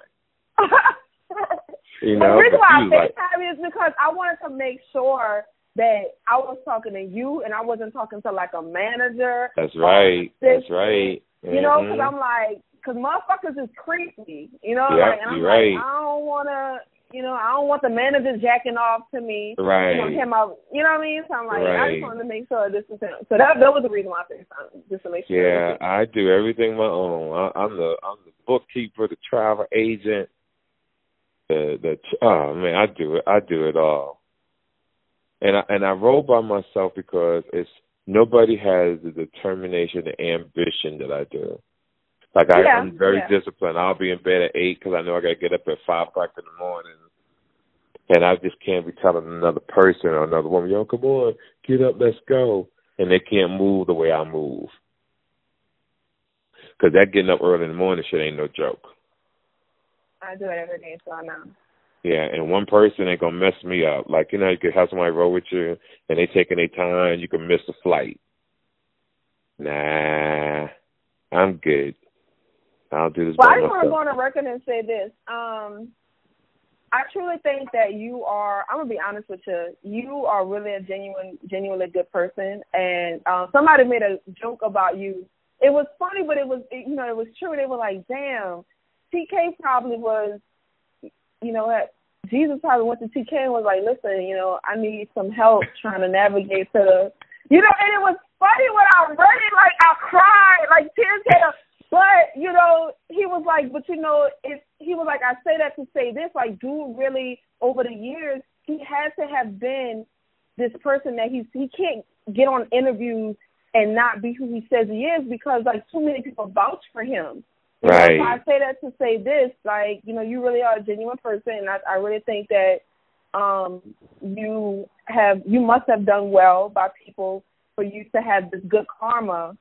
You know, the reason why I you like- is because I wanted to make sure that I was talking to you and I wasn't talking to like a manager. That's right. That's right. You know, because Mhm. I'm like, because motherfuckers is creepy. You know, Yeah, like, and I'm you're like. I don't want to. You know, I don't want the manager jacking off to me. Right. You know, him out, you know what I mean? So I'm like, I just wanted to make sure this is him. So that that was the reason why I FaceTime, just to make sure. Yeah, I do everything my own. I, I'm the I'm the bookkeeper, the travel agent, the the oh man, I do it. I do it all. And I and I roll by myself because it's nobody has the determination, the ambition that I do. Like I, Yeah, I'm very yeah. disciplined. I'll be in bed at eight because I know I got to get up at five o'clock in the morning, and I just can't be telling another person or another woman, "Yo, come on, get up, let's go," and they can't move the way I move. Because that getting up early in the morning shit ain't no joke. I do it every day, so I know. Yeah, and one person ain't gonna mess me up. Like you know, you could have somebody roll with you, and they taking their time, you can miss a flight. Nah, I'm good. I'll do this Well, by I just want to go on record and say this. Um, I truly think that you are. I'm gonna be honest with you. You are really a genuine, genuinely good person. And um, somebody made a joke about you. It was funny, but it was, you know, it was true. They were like, "Damn, TK probably was, you know, what? Jesus probably went to TK and was like, listen, you know, I need some help trying to navigate to the, you know, and it was funny when I read it, like I cried, like tears came. But you know, he was like, but you know, it. He was like, I say that to say this. Like, dude, really, over the years, he has to have been this person that he's. He can't get on interviews and not be who he says he is because like too many people vouch for him. You know, Right. I say that to say this, like, you know, you really are a genuine person and I, I really think that um you have you must have done well by people for you to have this good karma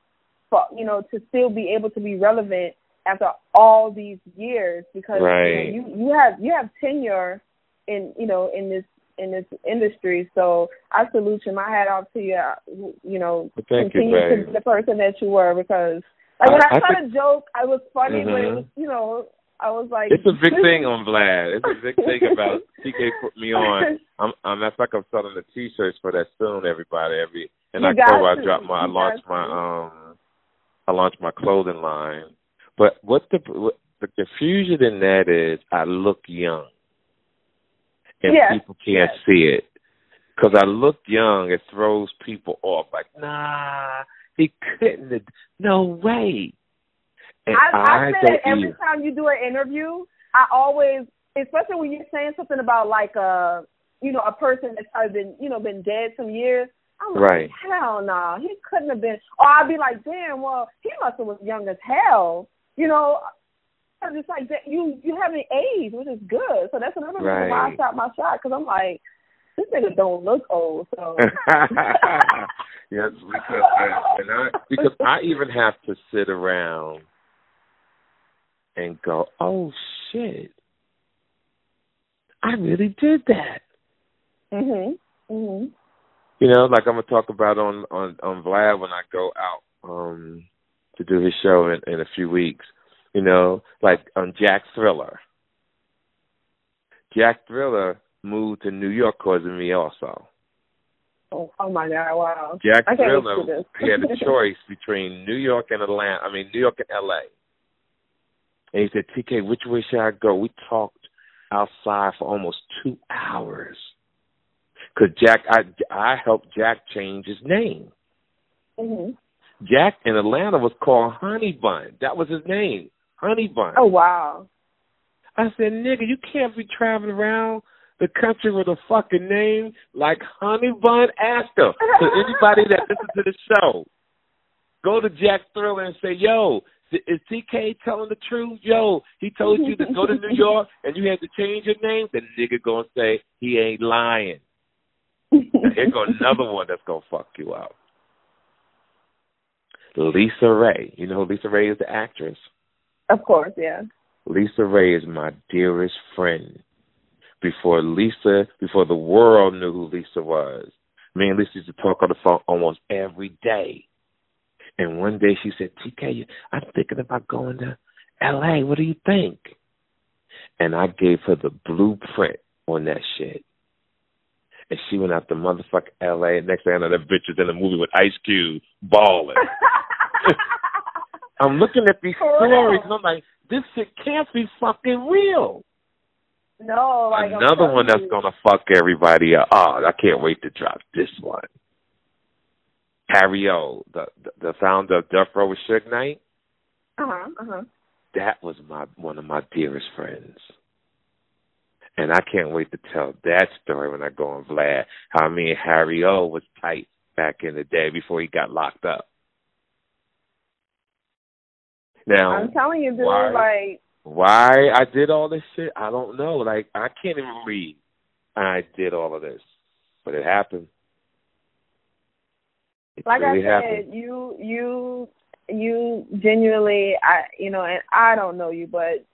for you know, to still be able to be relevant after all these years because Right. you, know, you you have you have tenure in you know in this in this industry so I salute you my hat off to you you know Well, thank you, continue to be the person that you were because like when I- I, I tried to joke I was funny but it Mhm. was you know I was like It's a big thing on Vlad. It's a big thing about TK put me on. I'm, I'm that's like I'm selling the T-shirts for that soon. Everybody, every in You October I dropped my, I You launched got my um, I launched my clothing line. But what the what the confusion in that is, I look young, and Yes, people can't yes. see it. Because I look young, it throws people off. Like, nah, he couldn't. have- No way. And I, I, say don't that every time you do an interview, I always, especially when you're saying something about like a, you know, a person that's probably been, you know, been dead some years. I'm like, Right. hell no, he couldn't have been. Or I'd be like, damn, well, he must have was young as hell. You know, I'm just like that. You you haven't aged, which is good. So that's another reason why I Right. shot my shot because I'm like, this nigga don't look old. So yes, because I, and I because I even have to sit around and go, oh shit, I really did that. mhm mhm You know, like I'm gonna talk about on on on Vlad when I go out um to do his show in, in a few weeks. You know, like on Jack Thriller. Jack Thriller moved to New York because of me also. oh, oh my god wow Jack Thriller to do this. he had a choice between New York and Atlanta. I mean, New York and L.A. And he said, "TK, which way should I go?" We talked outside for almost two hours. Cause Jack, I I helped Jack change his name. hmm Jack in Atlanta was called Honey Bun. That was his name, Honey Bun. Oh wow. I said, nigga, you can't be traveling around the country with a fucking name like Honey Bun. Him. So anybody that listens to the show, go to Jack Thriller and say, yo, is TK telling the truth? Yo, he told you to go to New York and you had to change your name? The nigga gonna say he ain't lying. Now, here go another one that's gonna fuck you up. LisaRaye. You know LisaRaye is the actress? Of course, yeah. LisaRaye is my dearest friend. Before Lisa, before the world knew who Lisa was, me and Lisa used to talk on the phone almost every day. And one day she said, TK, I'm thinking about going to LA. What do you think? And I gave her the blueprint on that shit. And she went out to motherfucking LA. Next thing I know, that bitch is in a movie with Ice Cube balling. I'm looking at these For stories real. and I'm like, this shit can't be fucking real. No, like Another one that's gonna fuck everybody up. Oh, I can't wait to drop this one. Harry O, the the, the founder of Death Row with Suge Knight, Uh-huh, uh-huh. that was my one of my dearest friends. And I can't wait to tell that story when I go on Vlad. How me and Harry O was tight back in the day before he got locked up. Now I'm telling you, dude, why? like Why I did all this shit, I don't know. Like I can't even read. I did all of this, but it happened. It like really I said, happened. you you you genuinely I you know, and I don't know you, but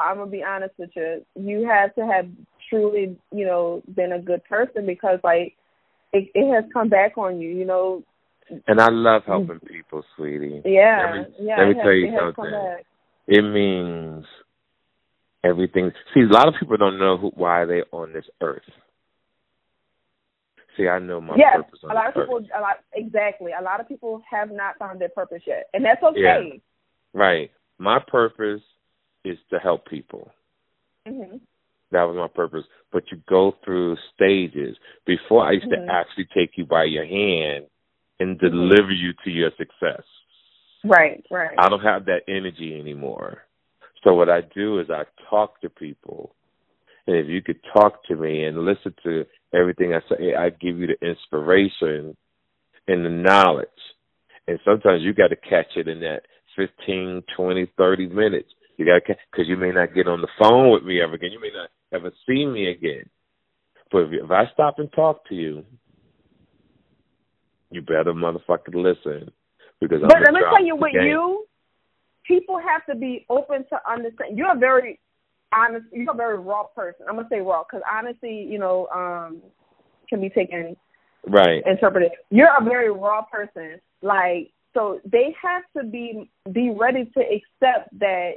I'm gonna be honest with you. You have to have truly, you know, been a good person because like it it has come back on you, you know. And I love helping people, sweetie. Yeah, Let me- yeah. let me has, tell you it has come something. It means everything. See, a lot of people don't know who, why they're on this earth. See, I know my yes, purpose on a lot of people, earth. a lot exactly. A lot of people have not found their purpose yet, and that's okay. Yeah. Right. My purpose is to help people. Mm-hmm. That was my purpose. But you go through stages. Before I used Mhm. to actually take you by your hand and deliver you to your success. Right, right. I don't have that energy anymore. So what I do is I talk to people. And if you could talk to me and listen to everything I say, I give you the inspiration and the knowledge. And sometimes you got to catch it in that fifteen, twenty, thirty minutes. You got to catch because you may not get on the phone with me ever again. You may not ever see me again. But if, if I stop and talk to you, you better motherfucking listen because I'm But let me tell you, with game. you, people have to be open to understand. You're a very honest. You're a very raw person. I'm gonna say raw because honesty, you know, um, can be taken right. interpreted. You're a very raw person. Like so, they have to be be ready to accept that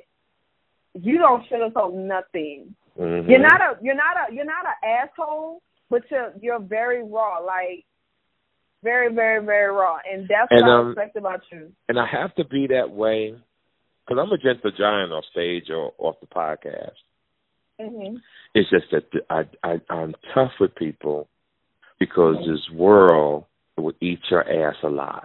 you don't sugarcoat nothing. Mhm. You're not a you're not a you're not an asshole, but you're you're very raw. Like very very very raw, and that's And, what um, I respect about you. and I have to be that way because I'm a gentle giant off stage or off the podcast. hmm It's just that I, I I'm tough with people because Mm-hmm. this world will eat your ass alive.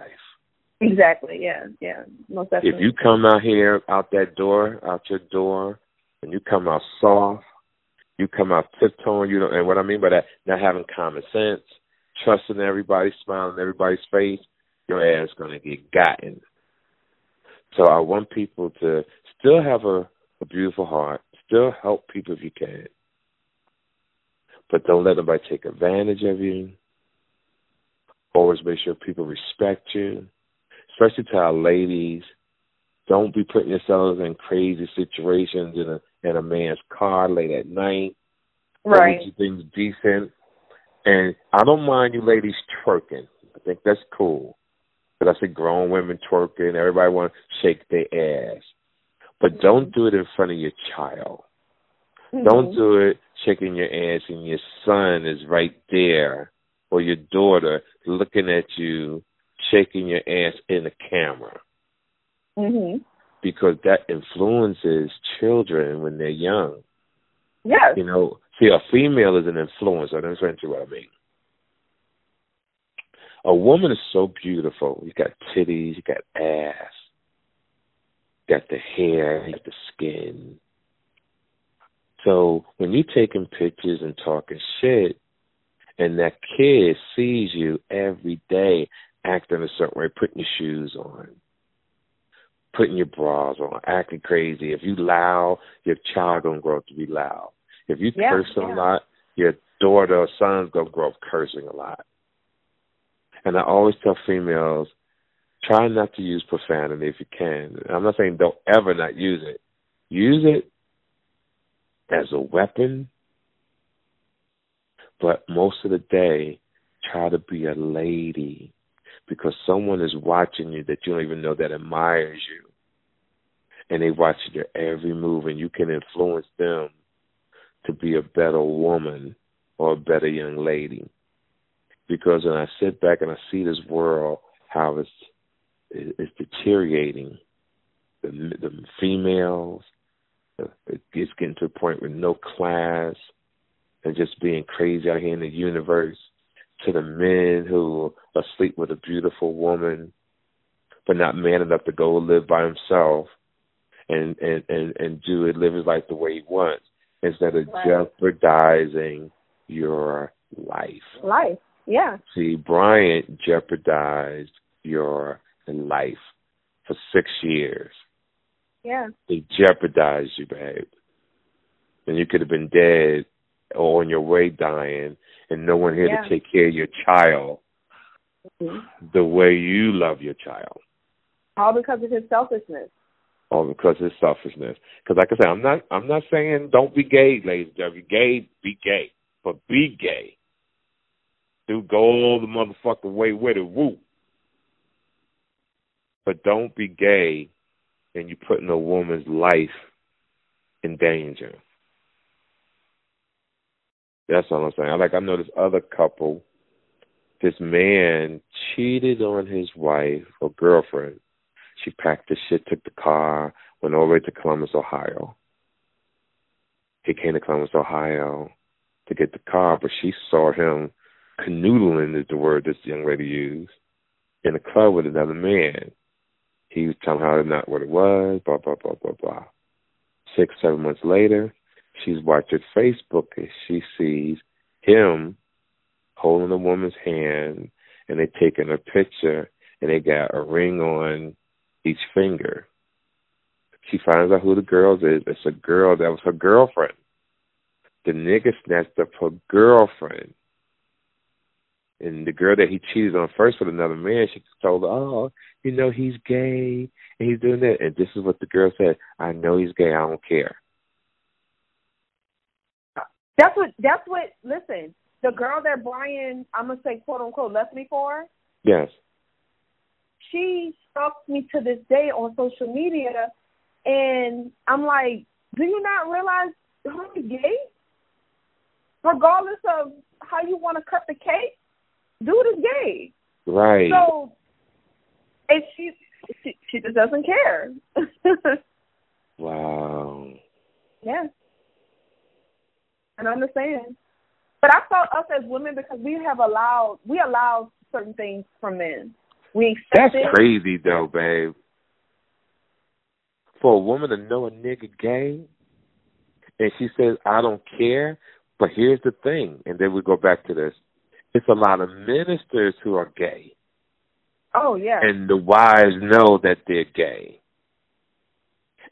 Exactly. Yeah. Yeah. Most definitely. If you come out here out that door, out your door, and you come out soft, you come out tiptoeing. You know, and what I mean by that, not having common sense, trusting everybody, smiling everybody's face, your ass gonna get gotten. So I want people to still have a, a beautiful heart, still help people if you can, but don't let nobody take advantage of you. Always make sure people respect you, especially to our ladies. Don't be putting yourselves in crazy situations in a in a man's car late at night. right. Things decent. And I don't mind you ladies twerking. I think that's cool. But I see grown women twerking. Everybody want to shake their ass. But don't do it in front of your child. Don't Mhm. do it shaking your ass and your son is right there or your daughter looking at you shaking your ass in the camera Mhm. because that influences children when they're young. Yes. You know, see, a female is an influencer. To you what I mean. A woman is so beautiful. You got titties, you got ass, you got the hair, you got the skin. So when you're taking pictures and talking shit, and that kid sees you every day acting a certain way, putting your shoes on, putting your bras on, acting crazy. If you loud, your child gonna grow up to be loud. If you yeah, curse yeah. a lot, your daughter or son's gonna grow up cursing a lot. And I always tell females, try not to use profanity if you can. I'm not saying don't ever not use it. Use it as a weapon, but most of the day, try to be a lady because someone is watching you that you don't even know that admires you. And they watch your every move, and you can influence them to be a better woman or a better young lady. Because when I sit back and I see this world, how it's it's deteriorating, the, the females, it's getting to a point with no class and just being crazy out here in the universe. To the men who are asleep with a beautiful woman but not man enough to go live by himself and and and, and do it live his life the way he wants instead of right. jeopardizing your life. Life. Yeah. See, Bryant jeopardized your life for six years. Yeah. He jeopardized you, babe. And you could have been dead or on your way dying and no one here yeah. to take care of your child mm-hmm. the way you love your child. All because of his selfishness. All because of his selfishness. Because, like I said, I'm not. I'm not saying don't be gay, ladies and gentlemen. Gay, be gay, but be gay. Do go all the motherfucking way with it, woo. But don't be gay, and you're putting a woman's life in danger. That's all I'm saying. Like I know this other couple, this man cheated on his wife or girlfriend. She packed his shit, took the car, went all the way to Columbus, Ohio. He came to Columbus, Ohio to get the car, but she saw him canoodling is the word this young lady used in a club with another man. He was telling her not what it was, blah blah blah blah blah. Six, seven months later, she's watching Facebook and she sees him holding a woman's hand and they're taking a picture and they got a ring on each finger. She finds out who the girl is. It's a girl that was her girlfriend. The nigga snatched up her girlfriend. And the girl that he cheated on first with another man, she told her, Oh, you know, he's gay and he's doing that. And this is what the girl said I know he's gay. I don't care. That's what. That's what. Listen, the girl that Brian, I'm gonna say quote unquote, left me for. Yes. She stalks me to this day on social media, and I'm like, do you not realize I'm gay? Regardless of how you want to cut the cake, dude is gay. Right. So, and she she, she just doesn't care. wow. Yeah. And I understand. But I felt us as women because we have allowed we allow certain things from men. We accept That's it. crazy though, babe. For a woman to know a nigga gay and she says, I don't care, but here's the thing, and then we go back to this. It's a lot of ministers who are gay. Oh yeah. And the wives know that they're gay.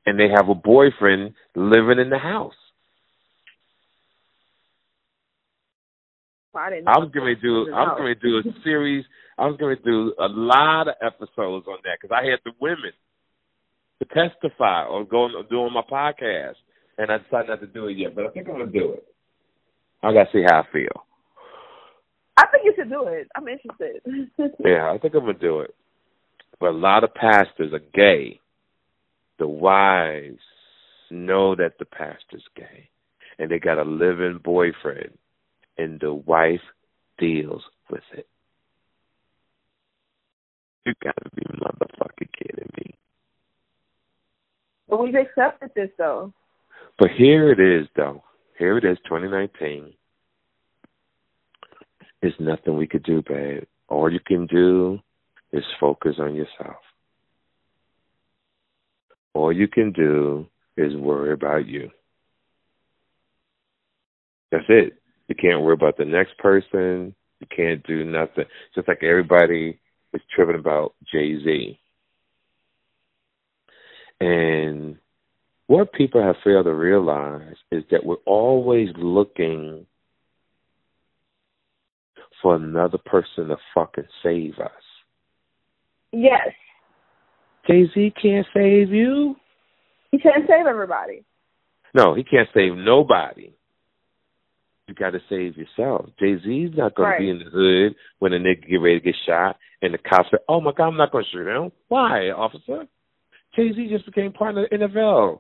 And they have a boyfriend living in the house. I, didn't I was going to do. I was going to do a series. I was going to do a lot of episodes on that because I had the women to testify on doing my podcast, and I decided not to do it yet. But I think I'm going to do it. I got to see how I feel. I think you should do it. I'm interested. yeah, I think I'm going to do it. But a lot of pastors are gay. The wives know that the pastor's gay, and they got a living boyfriend and the wife deals with it. You gotta be motherfucking kidding me. But we've accepted this though. But here it is though. Here it is, 2019. There's nothing we could do, babe. all you can do is focus on yourself. All you can do is worry about you. That's it. You can't worry about the next person. You can't do nothing. Just like everybody is tripping about Jay Z. And what people have failed to realize is that we're always looking for another person to fucking save us. Yes. Jay Z can't save you. He can't save everybody. No, he can't save nobody. You got to save yourself. Jay Z's not going right. to be in the hood when a nigga get ready to get shot, and the cops say, "Oh my God, I'm not going to shoot him." Why, officer? Jay Z just became part of the NFL.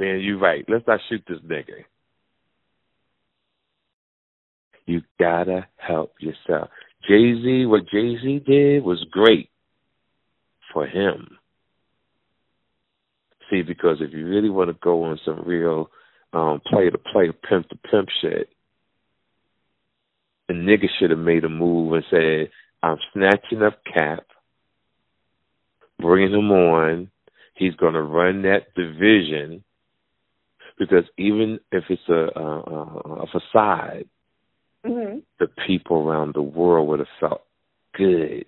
Man, you're right. Let's not shoot this nigga. You gotta help yourself. Jay Z, what Jay Z did was great for him. See, because if you really want to go on some real um, play to play, pimp to pimp shit, the nigga should have made a move and said, I'm snatching up Cap, bringing him on. He's going to run that division because even if it's a, a, a facade, mm-hmm. the people around the world would have felt good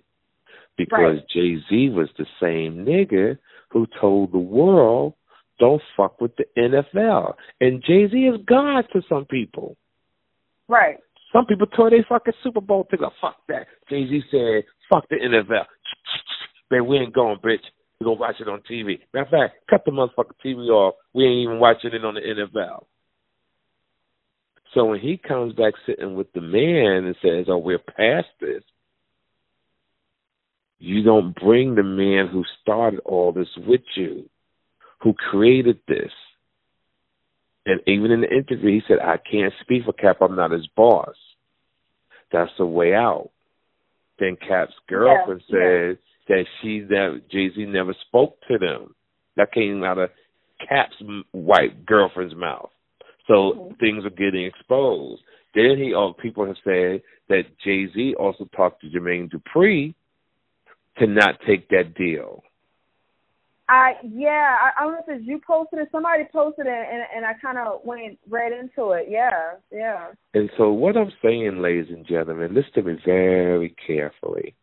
because right. Jay Z was the same nigga who told the world, "Don't fuck with the NFL." And Jay Z is God to some people. Right. Some people tore their fucking Super Bowl ticket. Fuck that. Jay Z said, "Fuck the NFL." Man, we ain't going, bitch. We gonna watch it on TV. Matter of fact, cut the motherfucking TV off. We ain't even watching it on the NFL. So when he comes back sitting with the man and says, "Oh, we're past this," you don't bring the man who started all this with you, who created this. And even in the interview, he said, "I can't speak for Cap. I'm not his boss." That's the way out. Then Cap's girlfriend yeah, said yeah. that she never, Jay Z never spoke to them. That came out of Cap's white girlfriend's mouth. So mm-hmm. things are getting exposed. Then he, oh, people have said that Jay Z also talked to Jermaine Dupri to not take that deal. I yeah, I, I don't know if it's you posted it, somebody posted it, and and I kind of went right into it. Yeah, yeah. And so what I'm saying, ladies and gentlemen, listen to me very carefully.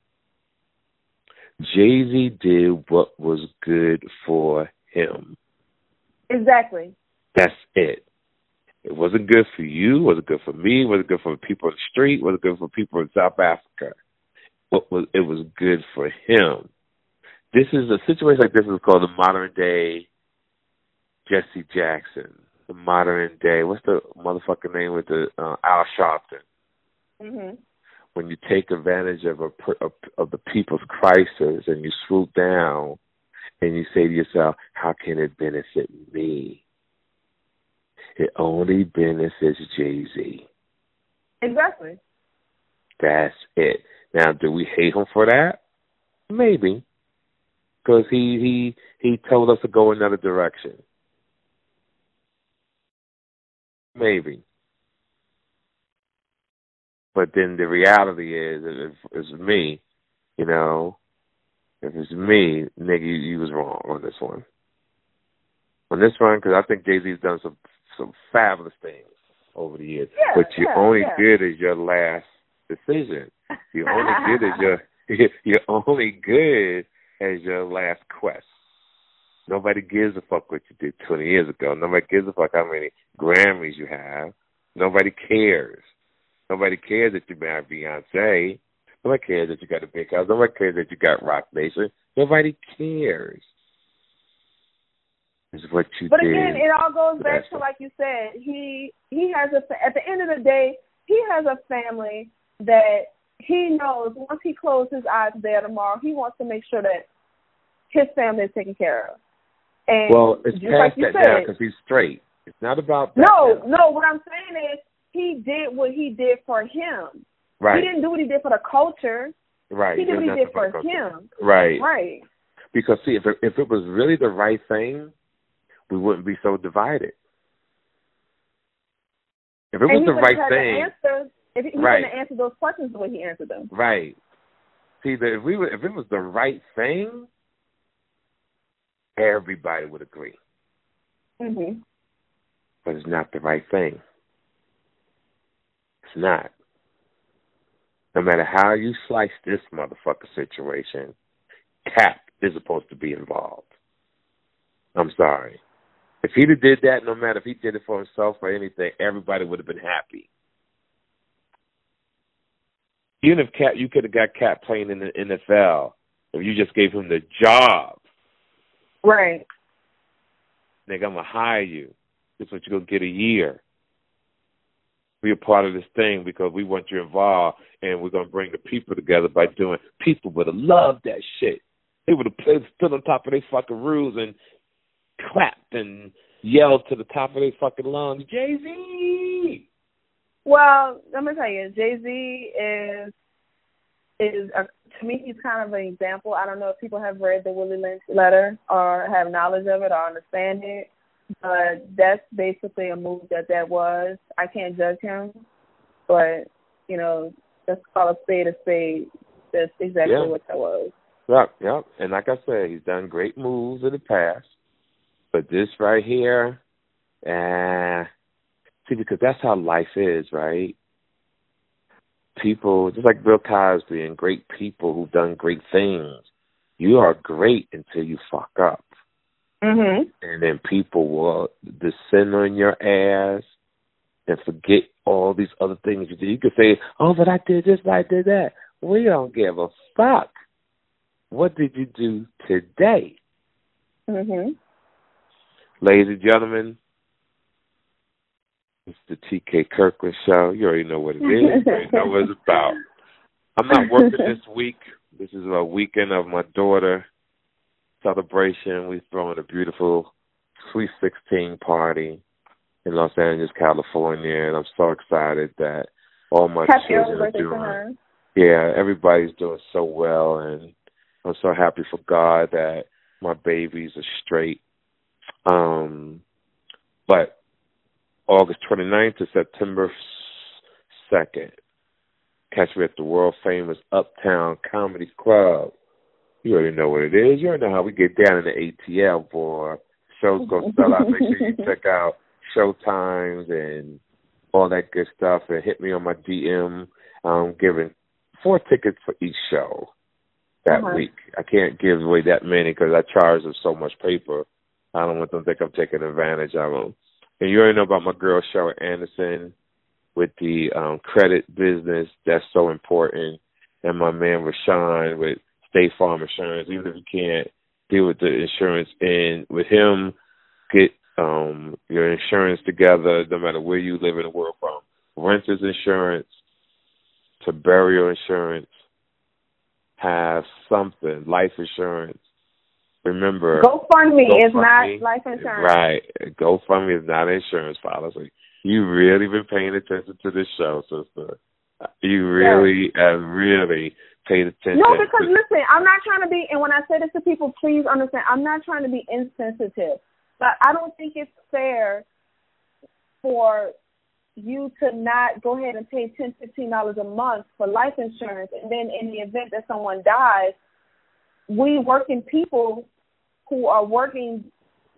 Jay Z did what was good for him. Exactly. That's it. It wasn't good for you. It wasn't good for me. It wasn't good for people in the street. It wasn't good for people in South Africa. What was it was good for him. This is a situation like this is called the modern day Jesse Jackson. The modern day what's the motherfucking name with the uh, Al Sharpton. Mm-hmm. When you take advantage of a of, of the people's crisis and you swoop down and you say to yourself, "How can it benefit me?" It only benefits Jay Z. Exactly. That's it. Now, do we hate him for that? Maybe, because he he he told us to go another direction. Maybe. But then the reality is, if it's me, you know, if it's me, nigga, you, you was wrong on this one. On this one, because I think Jay Z's done some some fabulous things over the years. Yeah, but you're yeah, only yeah. good as your last decision. You're only good as your you're only good as your last quest. Nobody gives a fuck what you did 20 years ago. Nobody gives a fuck how many Grammys you have. Nobody cares. Nobody cares that you married Beyonce. Nobody cares that you got a big house. Nobody cares that you got Roc Nation. Nobody cares. Is what you but did. again, it all goes back to like you said. He he has a at the end of the day, he has a family that he knows once he closes his eyes there tomorrow, he wants to make sure that his family is taken care of. And Well, it's just past like you that now because he's straight. It's not about that no, now. no. What I'm saying is he did what he did for him. Right. He didn't do what he did for the culture. right. He did what he did for him. Right. Right. Because see, if it, if it was really the right thing, we wouldn't be so divided. If it and was the right thing, the answers. if he right. wouldn't answer those questions the way he answered them. Right. See, the, if we were, if it was the right thing, everybody would agree. Mhm. But it's not the right thing. It's not. No matter how you slice this motherfucker situation, Cap is supposed to be involved. I'm sorry. If he'd have did that, no matter if he did it for himself or anything, everybody would have been happy. Even if Cap, you could have got Cap playing in the NFL if you just gave him the job. Right. Nigga, I'm gonna hire you. This is what you're gonna get a year. Be a part of this thing because we want you involved, and we're gonna bring the people together by doing. People would have loved that shit. They would have stood on top of their fucking roofs and clapped and yelled to the top of their fucking lungs, Jay Z. Well, let me tell you, Jay Z is is a, to me he's kind of an example. I don't know if people have read the Willie Lynch letter or have knowledge of it or understand it, but that's basically a move that that was. I can't judge him, but you know, let's call a spade a spade. That's exactly Yeah. what that was. Yep, yep. And like I said, he's done great moves in the past. But this right here, eh, see, because that's how life is, right? People, just like Bill Cosby and great people who've done great things, you are great until you fuck up. Mhm. And then people will descend on your ass and forget all these other things you did. You could say, oh, but I did this, but I did that. We don't give a fuck. What did you do today? Mhm. Ladies and gentlemen, it's the TK Kirkland Show. You already know what it is. You already know what it's about. I'm not working this week. This is a weekend of my daughter celebration. We're throwing a beautiful Sweet 16 party in Los Angeles, California, and I'm so excited that all my Happy children are doing. Yeah, everybody's doing so well, and I'm so happy for God that my babies are straight. Um, but August 29th to September 2nd, catch me at the world famous Uptown Comedy Club. You already know what it is. You already know how we get down in the ATL, boy. Show's gonna sell out. Make sure you check out show times and all that good stuff, and hit me on my DM. I'm giving four tickets for each show that Uh-huh. week. I can't give away that many because I charge them so much paper. I don't want them to think I'm taking advantage of them. And you already know about my girl Cheryl Anderson with the um credit business. That's so important. And my man Rashawn with State Farm Insurance. Even if you can't deal with the insurance and with him, get um your insurance together no matter where you live in the world from. Renters insurance to burial insurance. Have something. Life insurance. Remember GoFundMe is GoFundMe. not life insurance. Right. GoFundMe is not an insurance policy. You really been paying attention to this show, sister. You really have really paid attention. No, because to, listen, I'm not trying to be, and when I say this to people, please understand, I'm not trying to be insensitive, but I don't think it's fair for you to not go ahead and pay ten, fifteen dollars a month for life insurance, and then in the event that someone dies, we working people who are working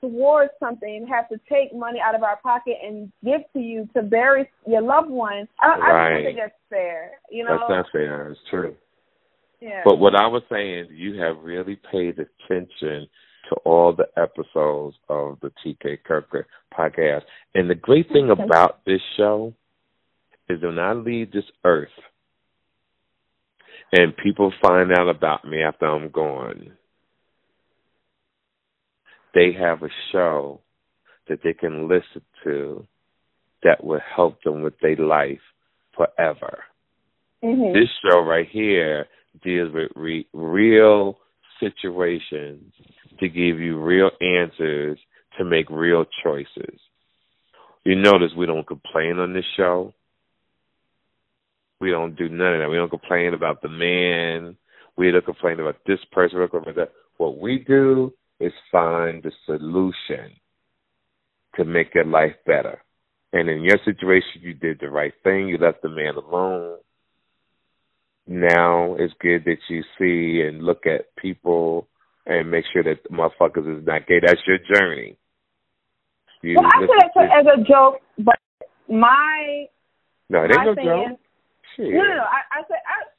towards something have to take money out of our pocket and give to you to bury your loved ones. I, I don't think that's fair. You know? that's not fair. It's true. yeah. But what I was saying, you have really paid attention to all the episodes of the TK Kirkland podcast. And the great thing about this show is when I leave this earth and people find out about me after I'm gone, they have a show that they can listen to that will help them with their life forever Mhm. this show right here deals with re- real situations to give you real answers to make real choices. You notice we don't complain on this show. We don't do none of that. We don't complain about the man. We don't complain about this person. We don't complain about that. What we do is find the solution to make your life better. And in your situation, you did the right thing. You left the man alone. Now it's good that you see and look at people and make sure that motherfuckers is not gay. That's your journey. You, well, I said it as a joke, but my no, it ain't no joke. No, no, no. I, I say I, I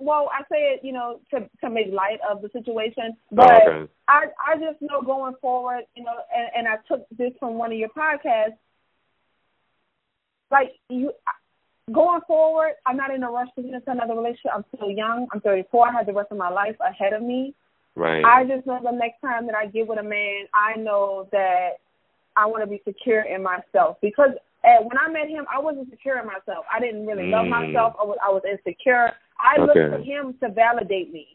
well, I say it, you know, to to make light of the situation, but oh, okay. I I just know going forward, you know, and, and I took this from one of your podcasts. Like you, going forward, I'm not in a rush to get into another relationship. I'm still young. I'm 34. I have the rest of my life ahead of me. Right. I just know the next time that I get with a man, I know that I want to be secure in myself because and when I met him, I wasn't secure in myself. I didn't really love mm. myself. I was I was insecure. I okay. looked for him to validate me.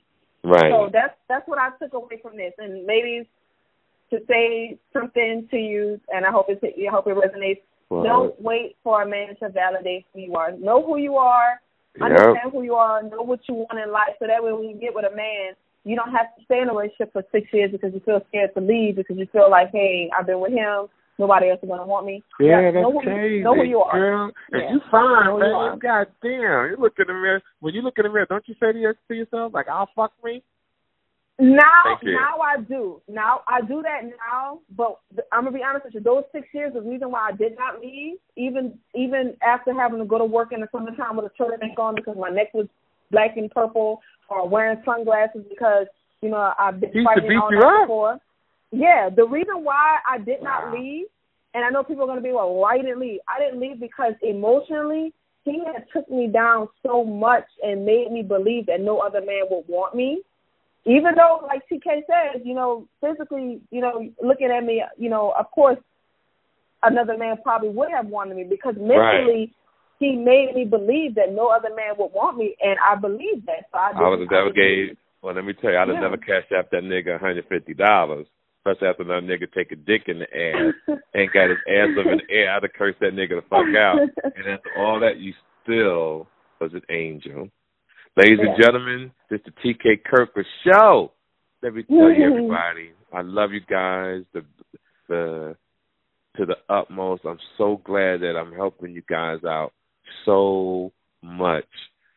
Right. So that's that's what I took away from this, and maybe to say something to you, and I hope it I hope it resonates. Well, Don't wait for a man to validate who you are. Know who you are. Yep. Understand who you are. Know what you want in life, so that way when you get with a man, you don't have to stay in a relationship for six years because you feel scared to leave because you feel like, hey, I've been with him Nobody else is gonna want me. Yeah, yeah that's know who, crazy. Know who you are. Girl. And yeah. you fine, man. You God damn. You look in the mirror. When you look in the mirror, don't you say to, your, to yourself, like, I'll fuck me? Now, now I do. Now I do that now, but I'm gonna be honest with you. Those six years, the reason why I did not leave, even even after having to go to work in the summertime with a turtleneck on because my neck was black and purple, or wearing sunglasses because you know I've been fighting all night before. Yeah, the reason why I did not leave, and I know people are going to be well, why you didn't leave? I didn't leave because emotionally he had took me down so much and made me believe that no other man would want me. Even though, like TK says, you know, physically, you know, looking at me, you know, of course, another man probably would have wanted me because mentally. Right. He made me believe that no other man would want me, and I believed that. So I, I would have never gave. Well, let me tell you, I'd have yeah. never cashed out that nigga one hundred fifty dollars especially after that nigga take a dick in the ass and got his ass up in the air. I'd have cursed that nigga the fuck out. And after all that, you still was an angel. Ladies yeah. and gentlemen, this is the TK Kirkland show. Let me tell you, everybody, I love you guys. The the to the utmost. I'm so glad that I'm helping you guys out so much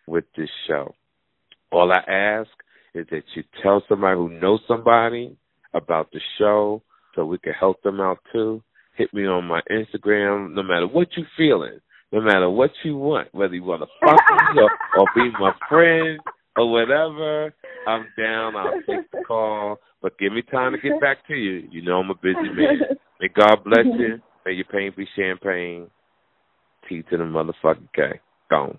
with this show. All I ask is that you tell somebody who knows somebody about the show so we can help them out too. Hit me on my Instagram, no matter what you're feeling, no matter what you want, whether you want to fuck me or, or be my friend or whatever. I'm down. I'll take the call, but give me time to get back to you. You know I'm a busy man. May God bless you. May your pain be champagne. T to the motherfucking K. Gone.